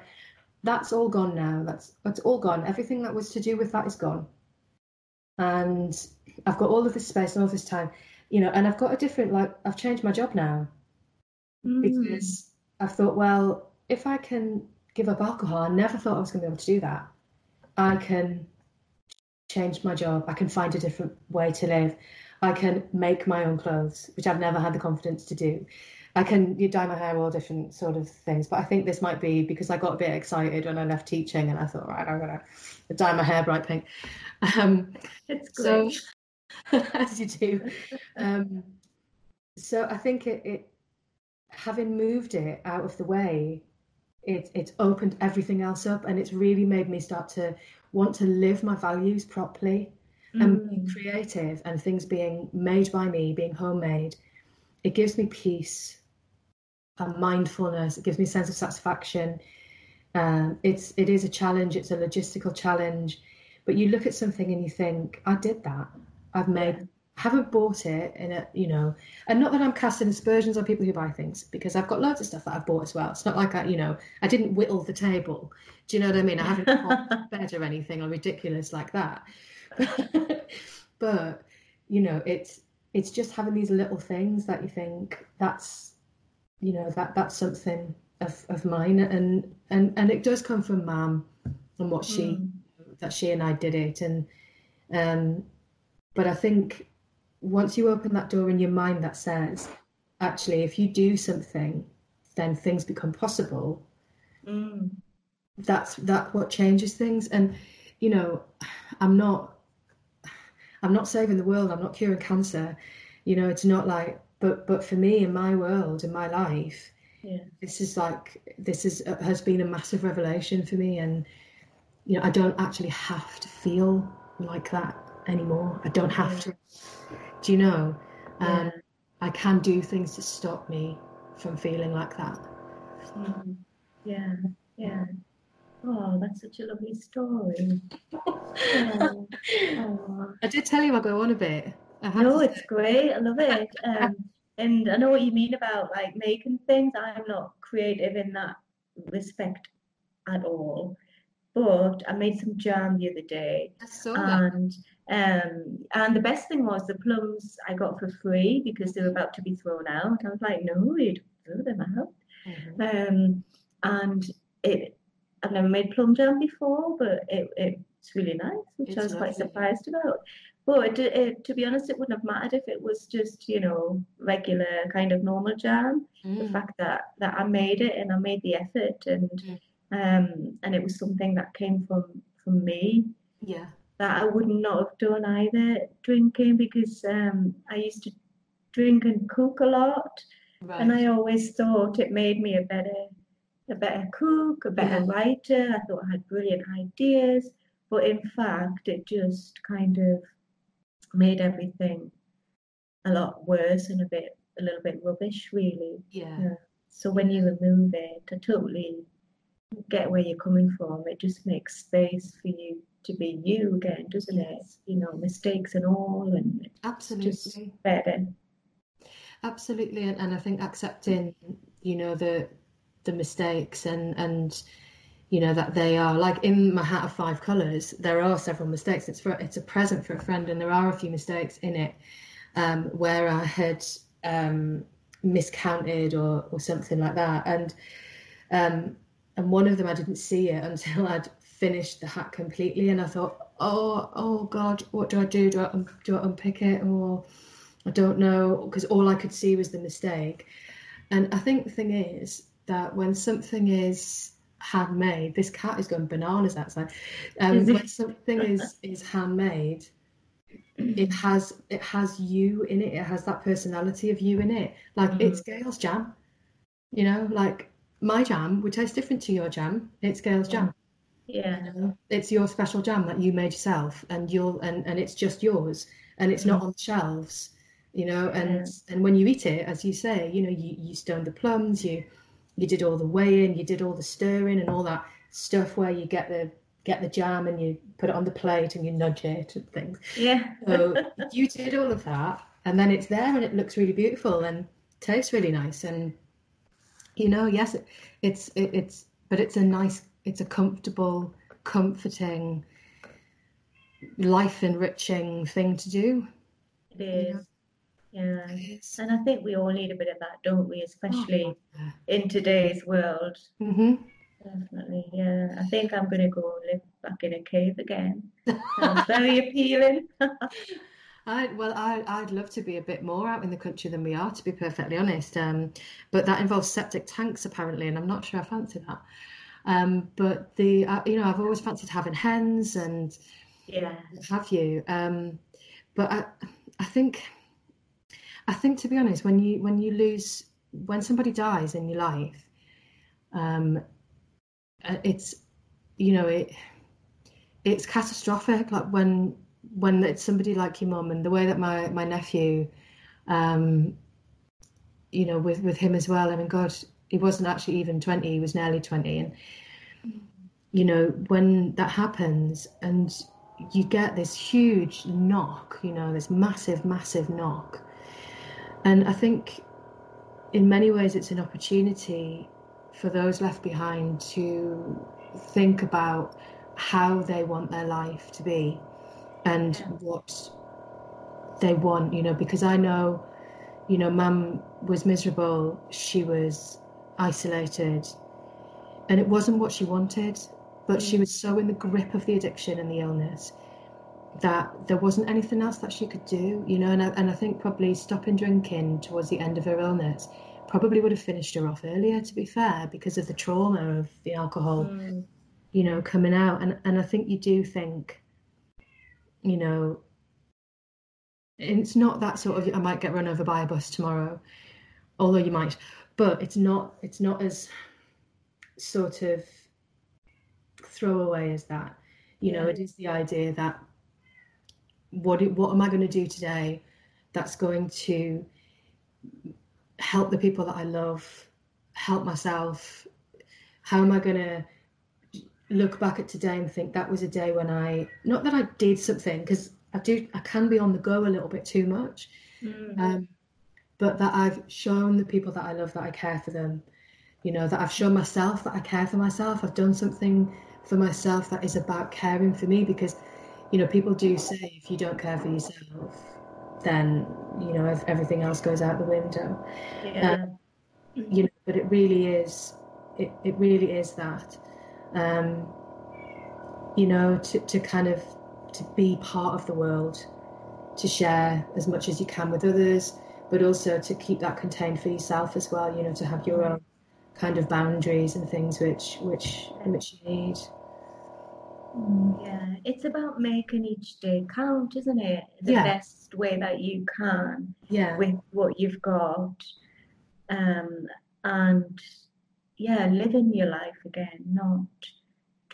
that's all gone now. That's that's all gone. Everything that was to do with that is gone. And I've got all of this space and all this time you know, and I've got a different like I've changed my job now mm. because I've thought, well, if I can give up alcohol, I never thought I was going to be able to do that. I can change my job. I can find a different way to live. I can make my own clothes, which I've never had the confidence to do. I can you dye my hair, all different sort of things. But I think this might be because I got a bit excited when I left teaching, and I thought, right, I'm gonna dye my hair bright pink. Um, it's great. So as you do. Um, so I think it, it, having moved it out of the way, it it's opened everything else up, and it's really made me start to want to live my values properly mm. and be creative, and things being made by me, being homemade. It gives me peace and mindfulness. It gives me a sense of satisfaction. Um, it's it is a challenge. It's a logistical challenge, but you look at something and you think, I did that. I've made haven't bought it in a you know and not that i'm casting aspersions on people who buy things because i've got loads of stuff that i've bought as well. It's not like i you know i didn't whittle the table. Do you know what i mean? I haven't bought bed or anything or ridiculous like that. But you know it's it's just having these little things that you think that's you know that that's something of, of mine. And and and it does come from mom and what she mm. that she and i did it. And um but I think once you open that door in your mind that says, actually, if you do something, then things become possible. Mm. That's that what changes things. And you know, I'm not, I'm not saving the world. I'm not curing cancer. You know, it's not like, but but for me in my world in my life, yeah. this is like this is has been a massive revelation for me. And you know, I don't actually have to feel like that anymore. I don't have to. Do you know? Um, yeah. I can do things to stop me from feeling like that. Mm. Yeah, yeah. Oh, that's such a lovely story. oh. Oh. I did tell you I go on a bit. No, it's great. I love it. Um, and I know what you mean about like making things. I'm not creative in that respect at all. But I made some jam the other day. I saw and that. Um, and the best thing was the plums I got for free because they were about to be thrown out. I was like, no, you don't throw them out. Mm-hmm. Um, and it, I've never made plum jam before, but it, it's really nice, which it's I was lovely. quite surprised about. But it, it, to be honest, it wouldn't have mattered if it was just, you know, regular kind of normal jam. Mm. The fact that, that I made it and I made the effort and mm. um, and it was something that came from from me. Yeah that I would not have done either drinking because um, I used to drink and cook a lot, right. and I always thought it made me a better a better cook, a better yeah. writer. I thought I had brilliant ideas, but in fact, it just kind of made everything a lot worse and a bit a little bit rubbish, really. Yeah. yeah. So when you remove it, I totally get where you're coming from. It just makes space for you to be you again, doesn't it? You know, mistakes and all, and absolutely better. Absolutely, and, and I think accepting, you know, the the mistakes and and you know that they are like in my hat of five colors. There are several mistakes. It's for it's a present for a friend, and there are a few mistakes in it um, where I had um, miscounted or or something like that. And um, and one of them I didn't see it until I'd finished the hat completely, and I thought, oh oh God, what do I do? Do I do I unpick it or I don't know because all I could see was the mistake. And I think the thing is that when something is handmade, this cat is going bananas outside. Um, when something is is handmade, it has it has you in it. It has that personality of you in it. Like mm-hmm. it's Gail's jam, you know. Like my jam would taste different to your jam. It's Gail's jam. Yeah, you know? it's your special jam that you made yourself, and you'll and and it's just yours, and it's not mm. on the shelves you know and yeah. and when you eat it as you say you know you, you stoned the plums you you did all the weighing you did all the stirring and all that stuff where you get the get the jam and you put it on the plate and you nudge it and things yeah so you did all of that and then it's there and it looks really beautiful and tastes really nice and you know yes it, it's it, it's but it's a nice it's a comfortable comforting life enriching thing to do it is you know? Yeah. And I think we all need a bit of that, don't we? Especially oh, yeah. in today's world. Mm-hmm. Definitely, yeah. I think I'm going to go live back in a cave again. Sounds very appealing. I, well, I, I'd love to be a bit more out in the country than we are, to be perfectly honest. Um, but that involves septic tanks, apparently, and I'm not sure I fancy that. Um, but the, uh, you know, I've always fancied having hens and yeah, have you? Um, but I, I think I think to be honest, when you when you lose when somebody dies in your life, um, uh, it's you know it it's catastrophic. Like when when it's somebody like your mum and the way that my my nephew, um, you know, with with him as well. I mean, God, he wasn't actually even twenty; he was nearly twenty, and you know when that happens and you get this huge knock, you know, this massive, massive knock and I think in many ways it's an opportunity for those left behind to think about how they want their life to be and yeah. what they want, you know, because I know, you know, mum was miserable, she was isolated, and it wasn't what she wanted, but she was so in the grip of the addiction and the illness that there wasn't anything else that she could do, you know, and I, and I think probably stopping drinking towards the end of her illness probably would have finished her off earlier, to be fair, because of the trauma of the alcohol, mm. you know, coming out. And and I think you do think, you know, it's not that sort of I might get run over by a bus tomorrow, although you might, but it's not it's not as sort of throwaway as that. You yeah. know, it is the idea that what what am I going to do today that's going to help the people that I love, help myself? How am I going to look back at today and think that was a day when I not that I did something because I do I can be on the go a little bit too much, mm. um, but that I've shown the people that I love that I care for them. You know that I've shown myself that I care for myself. I've done something for myself that is about caring for me because you know, people do say if you don't care for yourself, then you know everything else goes out the window. Yeah. Um, you know, but it really is. It it really is that. Um, you know, to to kind of to be part of the world, to share as much as you can with others, but also to keep that contained for yourself as well. You know, to have your own kind of boundaries and things which which which you need. Yeah, it's about making each day count, isn't it? The yeah. best way that you can yeah. with what you've got. Um, and yeah, living your life again, not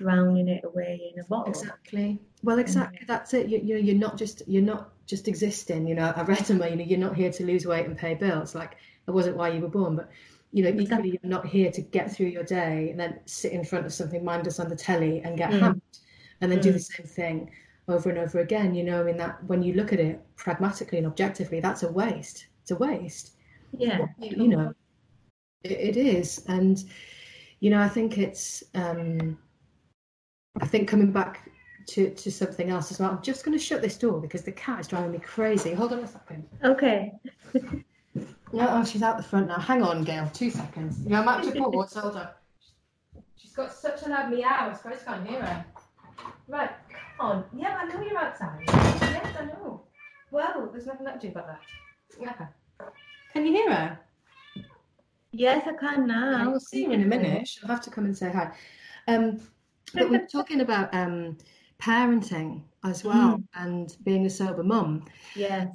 drowning it away in a bottle. Exactly. Well, exactly. Yeah. That's it. You, you know, you're not just you're not just existing. You know, I read somewhere. You know, you're not here to lose weight and pay bills. Like that wasn't why you were born, but you know, exactly. equally, you're not here to get through your day and then sit in front of something mindless on the telly and get mm. hammered and then mm. do the same thing over and over again. You know, I mean, that when you look at it pragmatically and objectively, that's a waste. It's a waste. Yeah. You, you know, it, it is. And, you know, I think it's, um, I think coming back to, to something else as well. I'm just going to shut this door because the cat is driving me crazy. Hold on a second. Okay. No, oh, she's out the front now. Hang on, Gail. Two seconds. Yeah, I'm to pause. Hold on. She's got such a loud meow. Grace can't hear her. Right, come on. Yeah, I know you're outside. Yes, I know. Well, there's nothing I can do about that. Yeah. Can you hear her? Yes, I can now. I'll see you in a minute. She'll have to come and say hi. Um, but we're talking about um, parenting as well mm. and being a sober mum. Yes.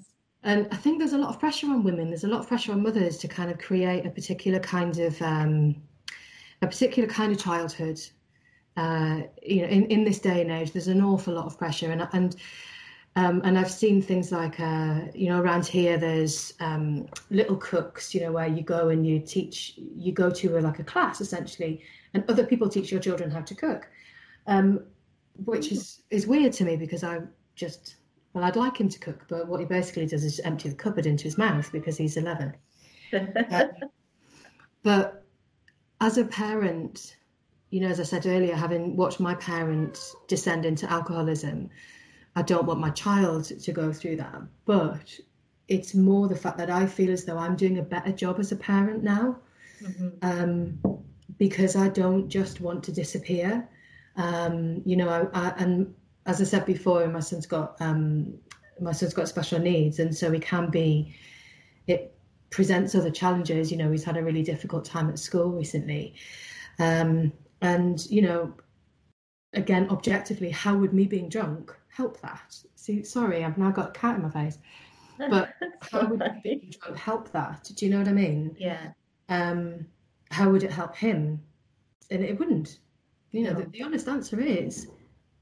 And I think there's a lot of pressure on women. There's a lot of pressure on mothers to kind of create a particular kind of um, a particular kind of childhood. Uh, you know, in, in this day and age, there's an awful lot of pressure, and and um, and I've seen things like, uh, you know, around here there's um, little cooks, you know, where you go and you teach, you go to a, like a class essentially, and other people teach your children how to cook, um, which is is weird to me because I just well, I'd like him to cook, but what he basically does is empty the cupboard into his mouth because he's 11. but as a parent, you know, as I said earlier, having watched my parents descend into alcoholism, I don't want my child to go through that. But it's more the fact that I feel as though I'm doing a better job as a parent now mm-hmm. um, because I don't just want to disappear. Um, you know, I, I, and as I said before, my son's got um, my son's got special needs, and so he can be. It presents other challenges. You know, he's had a really difficult time at school recently, um, and you know, again, objectively, how would me being drunk help that? See, sorry, I've now got a cat in my face, but how would me being drunk help that? Do you know what I mean? Yeah. Um, how would it help him? And it wouldn't. You know, no. the, the honest answer is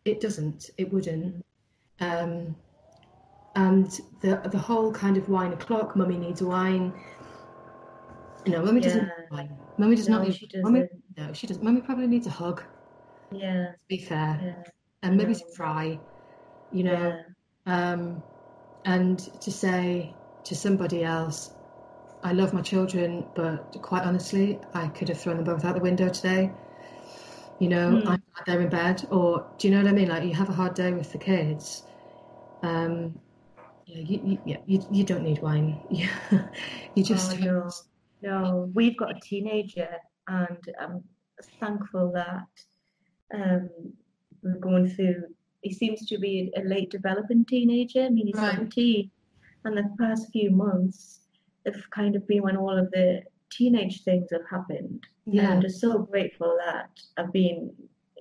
it doesn't. It wouldn't. Um, and the the whole kind of wine o'clock. Mummy needs wine. No, mummy yeah. doesn't wine. Mummy does no, not need. She doesn't. Mummy, no, she doesn't. Mummy probably needs a hug. Yeah. To be fair, yeah. and maybe some fry. You know, yeah. um, and to say to somebody else, I love my children, but quite honestly, I could have thrown them both out the window today you know, mm. I'm glad they're in bed, or do you know what I mean? Like you have a hard day with the kids. Um, yeah, you, you, you, you don't need wine. you just oh, no, no. We've got a teenager, and I'm thankful that um, we're going through. He seems to be a late developing teenager. I mean, he's right. 17, and the past few months have kind of been when all of the teenage things have happened. Yeah. And I'm just so grateful that I've been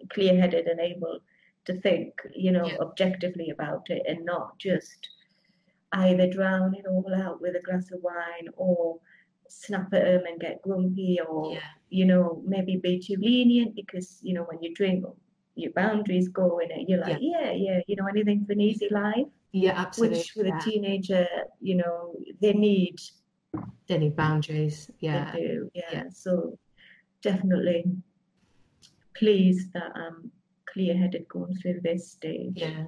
clear headed and able to think, you know, yeah. objectively about it and not just either drown it all out with a glass of wine or snap at them and get grumpy or, yeah. you know, maybe be too lenient because, you know, when you drink, your boundaries go in it. You're like, yeah, yeah, yeah you know, anything for an easy life. Yeah, absolutely. Which with a teenager, you know, they need need boundaries. Yeah. They do. Yeah. yeah. So definitely pleased that um, I'm clear headed going through this stage. Yeah.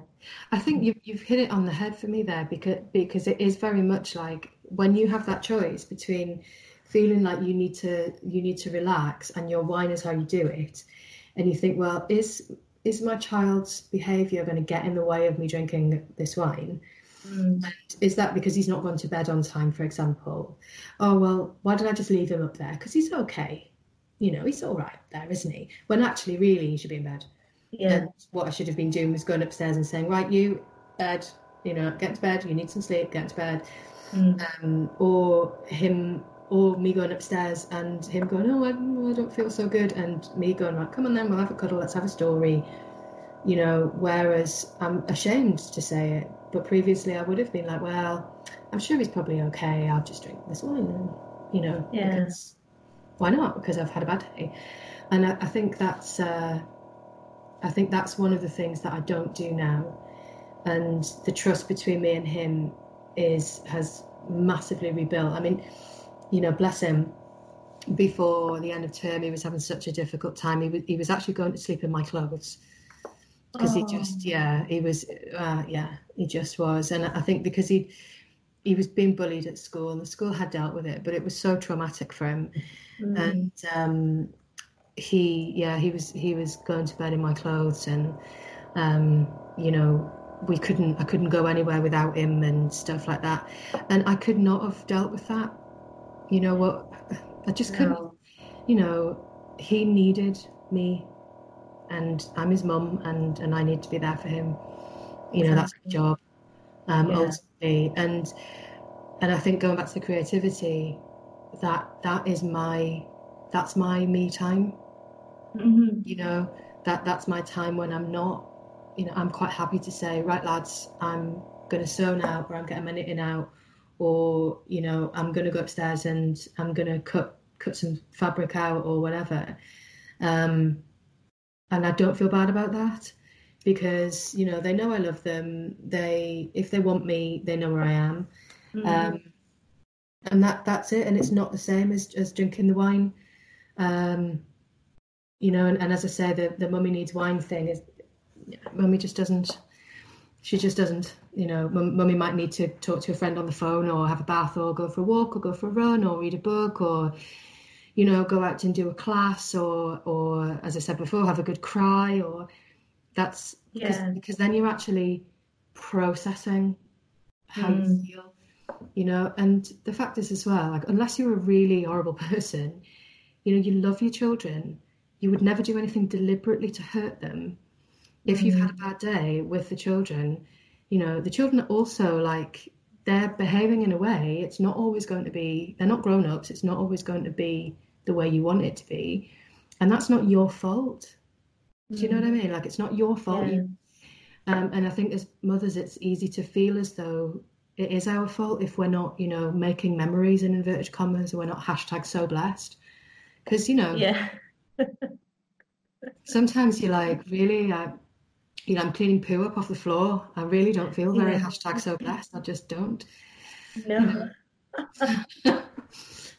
I think you've you've hit it on the head for me there because because it is very much like when you have that choice between feeling like you need to you need to relax and your wine is how you do it and you think well is is my child's behavior going to get in the way of me drinking this wine Mm. Is that because he's not gone to bed on time, for example? Oh, well, why don't I just leave him up there? Because he's okay. You know, he's all right there, isn't he? When actually, really, he should be in bed. Yeah. And what I should have been doing was going upstairs and saying, right, you, bed, you know, get to bed, you need some sleep, get to bed. Mm. Um, or him, or me going upstairs and him going, oh, I, I don't feel so good. And me going, right, come on then, we'll have a cuddle, let's have a story you know, whereas I'm ashamed to say it, but previously I would have been like, well, I'm sure he's probably okay. I'll just drink this wine, and, you know, yeah. because why not? Because I've had a bad day, and I, I think that's uh, I think that's one of the things that I don't do now, and the trust between me and him is has massively rebuilt. I mean, you know, bless him. Before the end of term, he was having such a difficult time. He was, he was actually going to sleep in my clothes because oh. he just yeah he was uh, yeah he just was and i think because he he was being bullied at school and the school had dealt with it but it was so traumatic for him mm. and um, he yeah he was he was going to bed in my clothes and um, you know we couldn't i couldn't go anywhere without him and stuff like that and i could not have dealt with that You know what? I just couldn't. No. You know, he needed me, and I'm his mum, and and I need to be there for him. You know, that's my job. Um, Yeah. ultimately, and and I think going back to the creativity, that that is my that's my me time. Mhm. you know that that's my time when i'm not you know i'm quite happy to say right lads i'm going to sew now or i'm getting my knitting out or you know i'm going to go upstairs and i'm going to cut cut some fabric out or whatever um and i don't feel bad about that because you know they know i love them. They if they want me they know where i am. Mhm. um, and that that's it. And it's not the same as, as drinking the wine. Um, you know and, and as i say the, the mummy needs wine thing is mummy just doesn't she just doesn't you know mum, mummy might need to talk to a friend on the phone or have a bath or go for a walk or go for a run or read a book or you know go out and do a class or or as i said before have a good cry or that's because, Yeah. because then you're actually processing how you Mm. feel you know and the fact is as well like unless you're a really horrible person you know you love your children you would never do anything deliberately to hurt them if you've had a bad day with the children you know the children are also like they're behaving in a way it's not always going to be they're not grown-ups it's not always going to be the way you want it to be and that's not your fault do you know what i mean like it's not your fault Yeah. um, and I think as mothers, it's easy to feel as though it is our fault if we're not, you know, making memories in inverted commas or we're not hashtag so blessed. Because, you know, Yeah. sometimes you're like, really, I, you know, I'm cleaning poo up off the floor. I really don't feel very Yeah. hashtag so blessed. I just don't. No.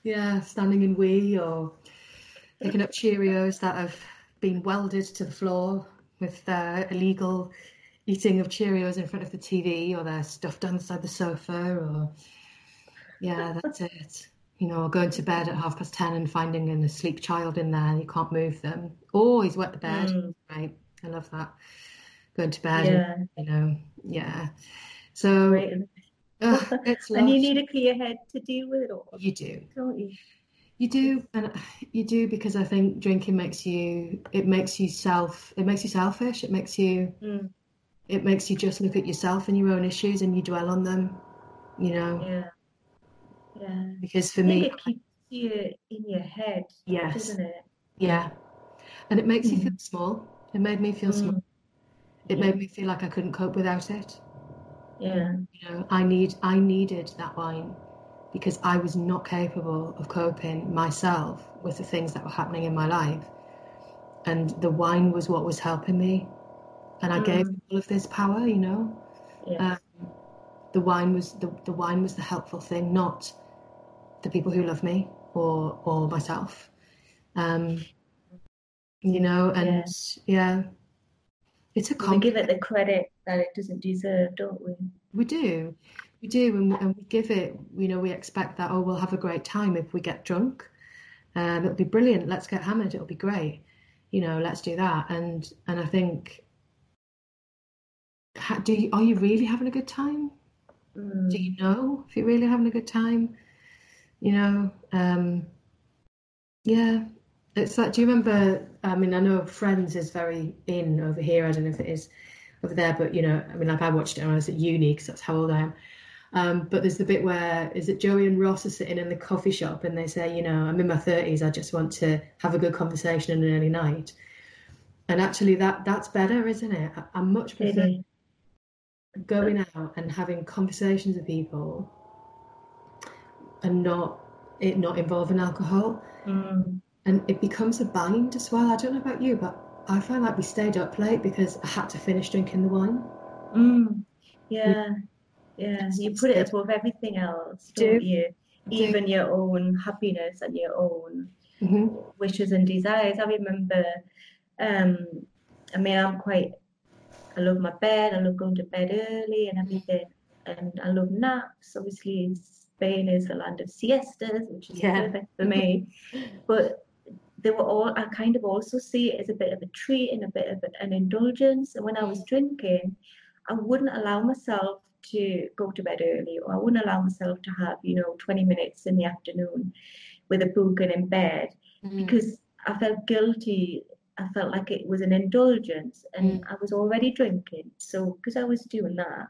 yeah, standing in wee or picking up Cheerios that have been welded to the floor with uh, illegal eating of Cheerios in front of the TV or they're stuffed inside the sofa or yeah, that's it. You know, going to bed at half past ten and finding an asleep child in there and you can't move them. Oh, he's wet the bed. Mm. Right. I love that. Going to bed, Yeah. and, you know, yeah. So Right. ugh, it's And you need a clear head to deal with it all, You do. don't you? You do, and you do because I think drinking makes you. It makes you self. It makes you selfish. It makes you. Mm. It makes you just look at yourself and your own issues, and you dwell on them. You know, Yeah. Yeah. because for me, it keeps you in your head, yes, doesn't it? yeah, and it makes you Mm. feel small. It made me feel small. Mm. It Yeah. made me feel like I couldn't cope without it. Yeah. You know, I need. I needed that wine because I was not capable of coping myself with the things that were happening in my life. And the wine was what was helping me. And I gave Mm. all of this power, you know. Yeah. Um, the wine was the, the wine was the helpful thing, not the people who love me or or myself. Um, you know, and yeah, it's a we give it the credit that it doesn't deserve, don't we? We do, we do, and, and we give it. You know, we expect that. Oh, we'll have a great time if we get drunk. Um, it'll be brilliant. Let's get hammered. It'll be great. You know, let's do that. And and I think, ha, do you, are you really having a good time? Mm. Do you know if you're really having a good time? You know, um, yeah. It's like, do you remember? I mean, I know Friends is very in over here. I don't know if it is over there, but you know, I mean, like I watched it when I was at uni because that's how old I am. Um, but there's the bit where is it Joey and Ross are sitting in the coffee shop and they say, you know, I'm in my thirties. I just want to have a good conversation and an early night. And actually, that that's better, isn't it? I, I much prefer going out and having conversations with people and not it not involving alcohol. Mm. And it becomes a bind as well. I don't know about you, but I find like we stayed up late because I had to finish drinking the wine. Mm. Yeah. Yeah. You put it above everything else, Do. don't you? Do. Even your own happiness and your own hmm wishes and desires. I remember, um, I mean, I'm quite, I love my bed, I love going to bed early and everything, and I love naps. Obviously, Spain is the land of siestas, which is Yeah. perfect for me. But they were all, I kind of also see it as a bit of a treat and a bit of an indulgence. And when I was drinking, I wouldn't allow myself to go to bed early, or I wouldn't allow myself to have, you know, 20 minutes in the afternoon with a book and in bed Mm. because I felt guilty. I felt like it was an indulgence and I was already drinking. So, because I was doing that,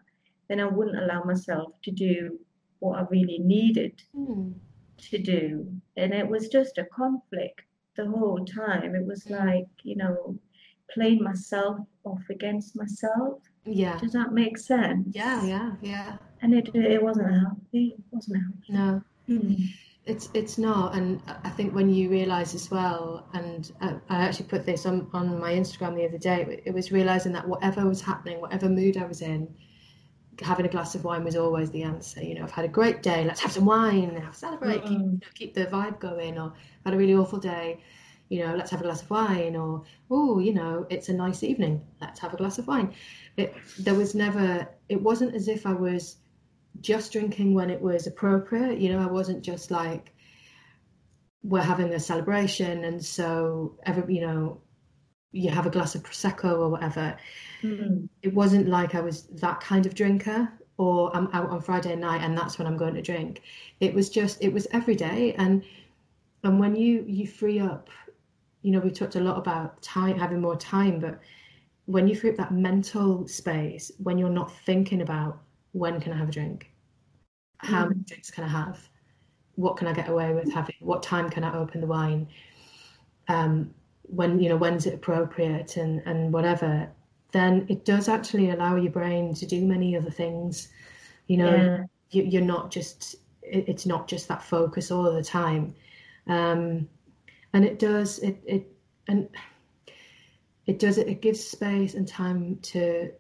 then I wouldn't allow myself to do what I really needed Mm. to do. And it was just a conflict the whole time. It was like, you know, playing myself off against myself. Yeah. Does that make sense? Yeah, yeah, yeah. And it it wasn't healthy. It wasn't healthy. No, Mm. it's it's not, and I think when you realise as well, and I, I actually put this on on my Instagram the other day. It was realising that whatever was happening, whatever mood I was in, having a glass of wine was always the answer. You know, I've had a great day. Let's have some wine. Have celebrate. Keep, you know, keep the vibe going. Or had a really awful day. You know, let's have a glass of wine. Or oh, you know, it's a nice evening. Let's have a glass of wine. It, there was never. It wasn't as if I was just drinking when it was appropriate. You know, I wasn't just like we're having a celebration and so every you know you have a glass of prosecco or whatever. Mm. It wasn't like I was that kind of drinker or I'm out on Friday night and that's when I'm going to drink. It was just it was every day and and when you you free up, you know, we talked a lot about time having more time, but when you free up that mental space, when you're not thinking about when can I have a drink, how Mm. many drinks can I have, what can I get away with having, what time can I open the wine, um, when you know when's it appropriate and and whatever, then it does actually allow your brain to do many other things. You know, Yeah. you, you're not just it's not just that focus all the time, um, and it does it it and it does it, it gives space and time to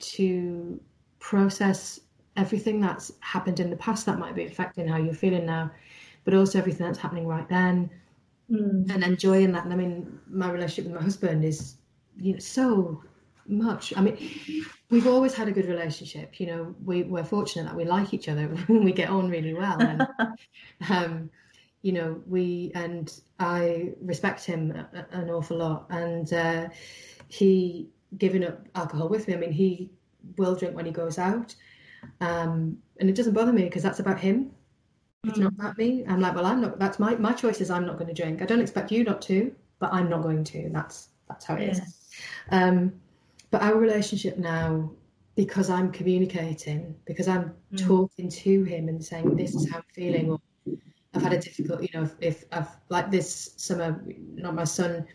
to process everything that's happened in the past that might be affecting how you're feeling now, but also everything that's happening right then Mm. and enjoying that. And I mean, my relationship with my husband is, you know, so much. I mean, we've always had a good relationship. You know, we, we're fortunate that we like each other and we get on really well. And, um, you know, we and I respect him a, a- an awful lot. And uh, he giving up alcohol with me. I mean, he will drink when he goes out, um, and it doesn't bother me because that's about him. It's not about me. I'm like, well, I'm not. That's my my choice. Is I'm not going to drink. I don't expect you not to, but I'm not going to. That's that's how it is. Um, but our relationship now, because I'm communicating, because I'm Mm. talking to him and saying this is how I'm feeling, or I've had a difficult, you know, if, if I've like this summer, not my son,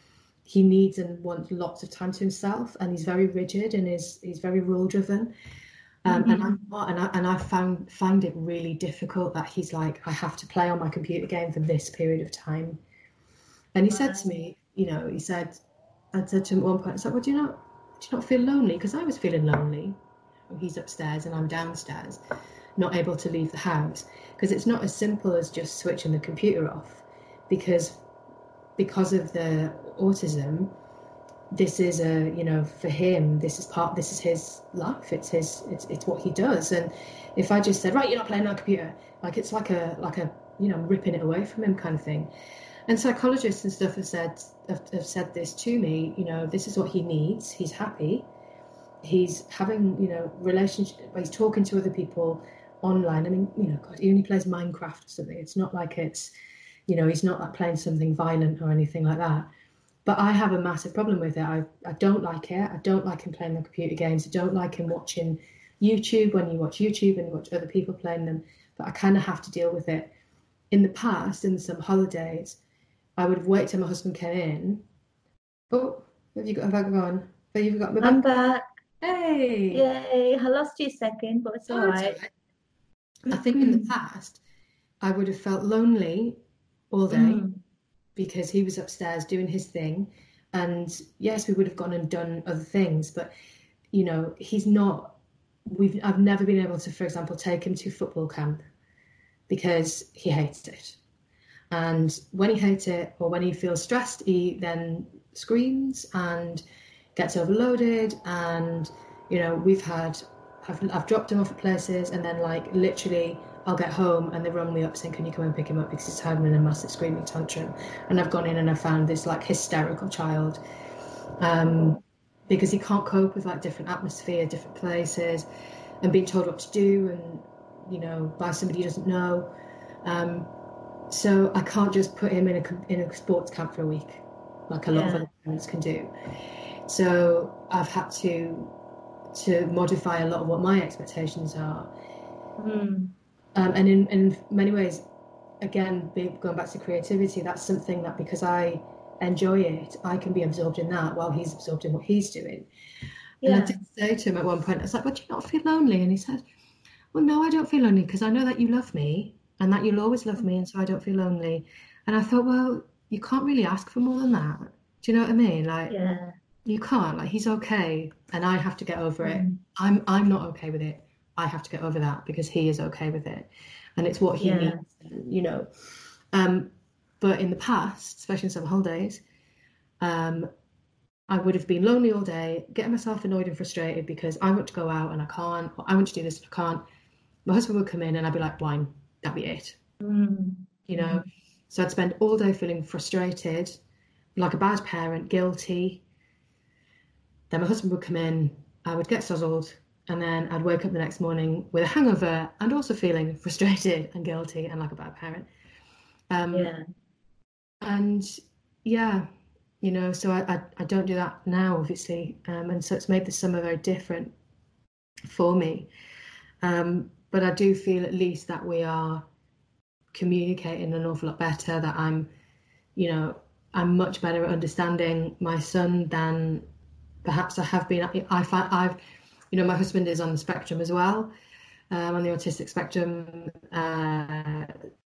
he needs and wants lots of time to himself, and he's very rigid and is he's very rule driven. Um, and I'm and I and I found find it really difficult that he's like I have to play on my computer game for this period of time. And he said to me, you know, he said, I said to him at one point, I said, well, do you not do you not feel lonely? Because I was feeling lonely. He's upstairs and I'm downstairs, not able to leave the house. Because it's not as simple as just switching the computer off. Because because of the autism, this is a you know for him this is part this is his life. It's his it's, it's what he does. And if i just said right you're not playing on computer like it's like a like a you know ripping it away from him kind of thing. And psychologists and stuff have said have, have said this to me you know this is what he needs. He's happy. He's having you know relationship he's talking to other people online. I mean you know god he only plays minecraft or something. It's not like it's you know he's not like playing something violent or anything like that but I have a massive problem with it. I, I don't like it. I don't like him playing the computer games. I don't like him watching YouTube when you watch YouTube and you watch other people playing them. But I kind of have to deal with it. In the past, in some holidays, I would have waited till my husband came in. Oh, have you got have I gone? Have you got me I'm back? Hey. Yay. I lost you a second, but it's Oh, all it's all right. I think in the past, I would have felt lonely all day Mm. Because he was upstairs doing his thing. And yes, we would have gone and done other things, but you know, he's not. We've I've never been able to, for example, take him to football camp because he hates it. And when he hates it or when he feels stressed, he then screams and gets overloaded. And you know, we've had I've, I've dropped him off at places, and then like literally, I'll get home and they rung me up saying, "Can you come and pick him up?" Because he's having a massive screaming tantrum. And I've gone in and I've found this like hysterical child, um, because he can't cope with like different atmosphere, different places. and being told what to do and you know by somebody he doesn't know. Um, so I can't just put him in a in a sports camp for a week, like a lot of other parents can do. So I've had to to modify a lot of what my expectations are. Mm. Um, and in, in many ways, again, going back to creativity, that's something that because I enjoy it, I can be absorbed in that while he's absorbed in what he's doing. And I did say to him at one point, I was like, "But do you not feel lonely?" And he said, "Well, no, I don't feel lonely because I know that you love me and that you'll always love me, and so I don't feel lonely." And I thought, well, you can't really ask for more than that. Do you know what I mean? Like, Yeah. you can't. Like, he's okay, and I have to get over it. Mm. I'm I'm not okay with it. I have to get over that because he is okay with it, and it's what he Yeah. needs. You know. Um, but in the past, especially in summer holidays, um, I would have been lonely all day, getting myself annoyed and frustrated because I want to go out and I can't, or I want to do this and I can't. My husband would come in and I'd be like, wine, that'd be it, Mm. you know. So I'd spend all day feeling frustrated, like a bad parent, guilty. Then my husband would come in, I would get sozzled, and then I'd wake up the next morning with a hangover and also feeling frustrated and guilty and like a bad parent. Um, Yeah. and yeah you know so I, I i don't do that now obviously um and so it's made the summer very different for me um but i do feel at least that we are communicating an awful lot better that i'm you know i'm much better at understanding my son than perhaps i have been i find i've you know my husband is on the spectrum as well um, on the autistic spectrum uh,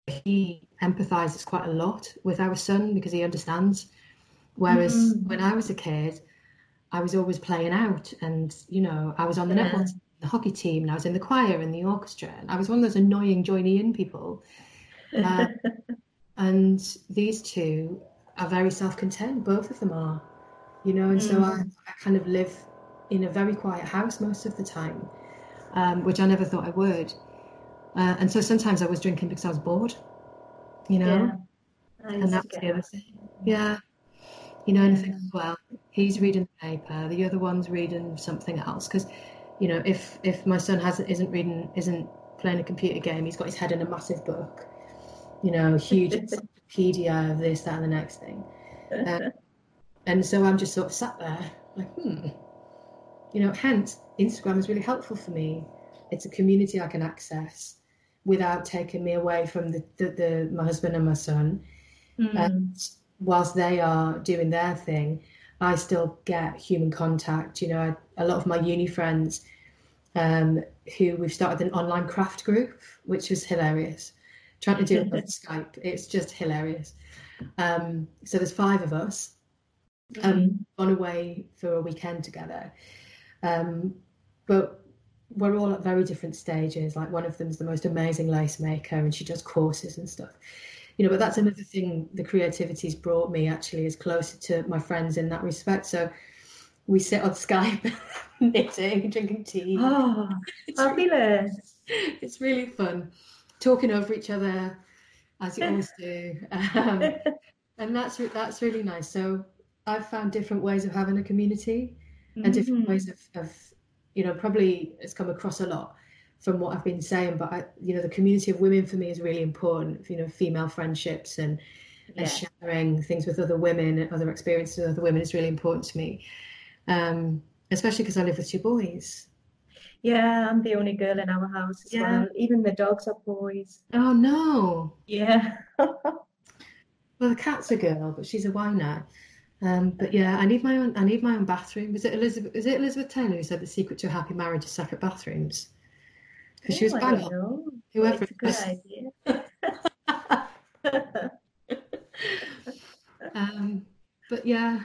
he empathizes quite a lot with our son because he understands. Whereas Mhm. when I was a kid, I was always playing out, and you know, I was on the Yeah. netball team, the hockey team, and I was in the choir and the orchestra, and I was one of those annoying joiny in people. Uh, and these two are very self-contained. Both of them are, you know, and so I, I kind of live in a very quiet house most of the time, um, which I never thought I would. Uh, and so sometimes I was drinking because I was bored, you know, yeah. And that's the other thing. Yeah. You know, and I think Yeah. as well, he's reading the paper, the other one's reading something else. Because, you know, if if my son hasn't isn't reading isn't playing a computer game, he's got his head in a massive book, you know, huge encyclopedia of this, that, and the next thing. Uh, and so I'm just sort of sat there, like, hmm. You know, hence Instagram is really helpful for me. It's a community I can access without taking me away from the, the, the my husband and my son. Mm. And whilst they are doing their thing, I still get human contact. You know, I, a lot of my uni friends um, who we've started an online craft group, which is hilarious. Trying to do it on Skype, it's just hilarious. Um, so there's five of us um, gone away for a weekend together. Um, but we're all at very different stages. Like one of them's the most amazing lace maker and she does courses and stuff. You know, but that's another thing the creativity's brought me actually is closer to my friends in that respect. So we sit on Skype knitting, drinking tea. Oh, It's really, fabulous. it's really fun. Talking over each other as you always do. Um, and that's that's really nice. So I've found different ways of having a community and different Mhm. ways of, of you know probably it's come across a lot from what I've been saying but I, you know the community of women for me is really important you know female friendships and, and sharing things with other women and other experiences with other women is really important to me um, especially because I live with two boys Yeah, I'm the only girl in our house as Yeah. well. Even the dogs are boys. oh no Yeah. well the cat's a girl but she's a whiner um, but yeah I need my own I need my own bathroom was it Elizabeth is it Elizabeth Taylor who said the secret to a happy marriage is separate bathrooms because she was Oh, bang on know. whoever It's a good idea. Um, but yeah,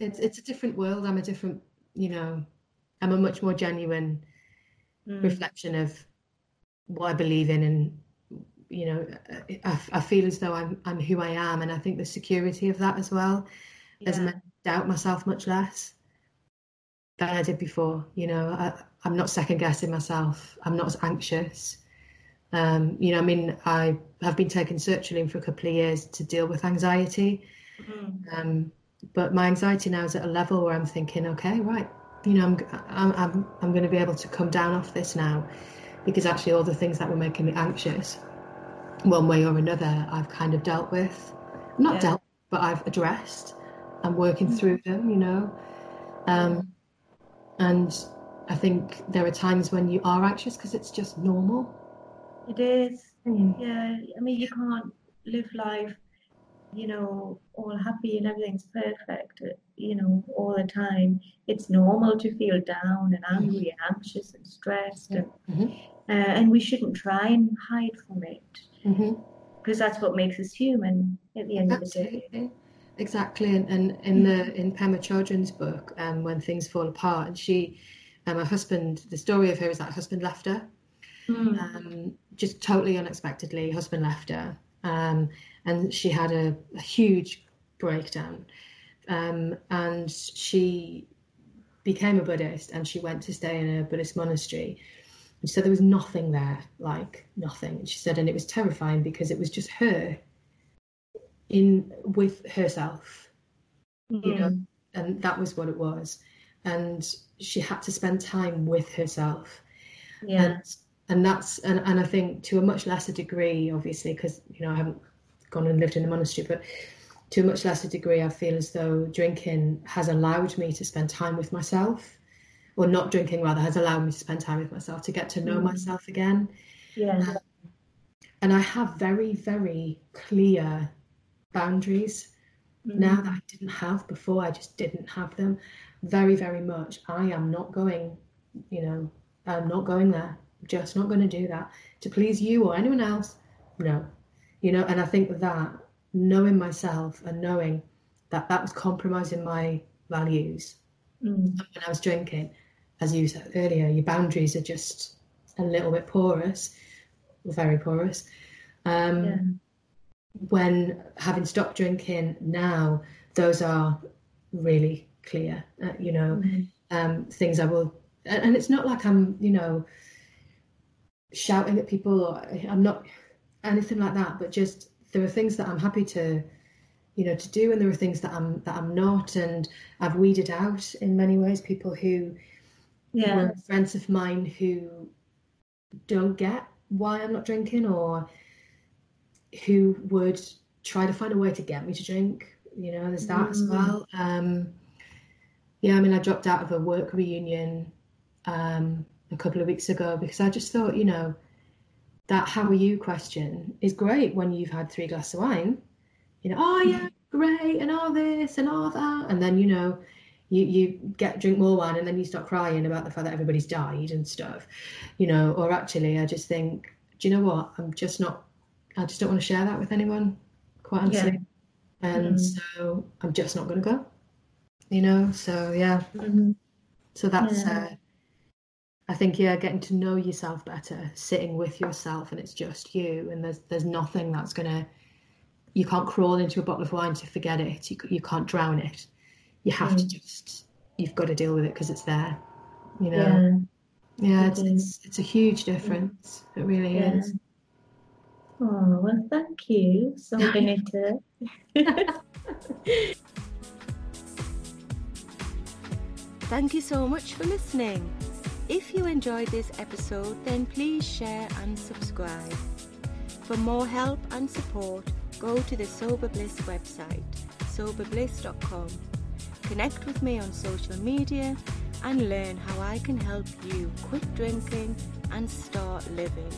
it's it's a different world. I'm a different, you know, I'm a much more genuine Mm. reflection of what I believe in, and you know, I, I feel as though I'm I'm who I am, and I think the security of that as well Yeah. me doubt myself much less than I did before. You know, I, I'm not second guessing myself. I'm not as anxious. Um, you know, I mean, I have been taking sertraline for a couple of years to deal with anxiety. Mm. Um, but my anxiety now is at a level where I'm thinking, okay, right, you know, I'm, I'm, I'm, I'm going to be able to come down off this now because actually all the things that were making me anxious, one way or another, I've kind of dealt with. Not Yeah. dealt, but I've addressed. I'm working through them, you know. Um, and I think there are times when you are anxious because it's just normal. It is. Yeah, I mean, you can't live life, you know, all happy and everything's perfect, you know, all the time. It's normal to feel down and angry and anxious and stressed, and Mhm. uh, and we shouldn't try and hide from it because that's what makes us human at the end of the day. Exactly. And, and in the in Pema Chodron's book, um, When Things Fall Apart, and she, um, her husband, the story of her is that her husband left her, Mm. um, just totally unexpectedly. Husband left her, um, and she had a, a huge breakdown, um, and she became a Buddhist, and she went to stay in a Buddhist monastery. And she said there was nothing there, like nothing. And she said, and it was terrifying because it was just her in with herself you know Mm. and that was what it was and she had to spend time with herself Yeah. and and that's and, and i think to a much lesser degree obviously because you know i haven't gone and lived in a monastery but to a much lesser degree i feel as though drinking has allowed me to spend time with myself or not drinking rather has allowed me to spend time with myself to get to know Mm. myself again Yeah. and i have very very clear boundaries now that I didn't have before. I just didn't have them very, very much. I am not going, you know, I'm not going there. I'm just not going to do that to please you or anyone else. No, you know, and I think that knowing myself and knowing that that was compromising my values Mm. when I was drinking, as you said earlier, your boundaries are just a little bit porous, very porous. Um, Yeah. When having stopped drinking now, those are really clear. Uh, you know, Mm. um, things I will, and, and it's not like I'm, you know, shouting at people or I'm not anything like that. But just there are things that I'm happy to, you know, to do, and there are things that I'm that I'm not, and I've weeded out in many ways people who Yeah. were friends of mine who don't get why I'm not drinking or who would try to find a way to get me to drink. You know, there's that as Mm. well. Um, yeah, I mean, I dropped out of a work reunion um, a couple of weeks ago because I just thought, you know, that how are you question is great when you've had three glasses of wine. You know, oh yeah, great, and all this and all that, and then you know, you you get drink more wine, and then you start crying about the fact that everybody's died and stuff. You know, or actually, I just think, do you know what? I'm just not. I just don't want to share that with anyone, quite honestly. And Mm. so I'm just not going to go. You know, so yeah. Mhm. So that's, Yeah. uh, I think, yeah, getting to know yourself better, sitting with yourself, and it's just you, and there's there's nothing that's gonna. You can't crawl into a bottle of wine to forget it. You you can't drown it. You have to Mm. just. You've got to deal with it because it's there. You know. Yeah. Yeah, it's, it's it's a huge difference. It really Yeah. is. Oh, well, thank you, so Benita. Thank you so much for listening. If you enjoyed this episode, then please share and subscribe. For more help and support, go to the Sober Bliss website, soberbliss.com. Connect with me on social media and learn how I can help you quit drinking and start living.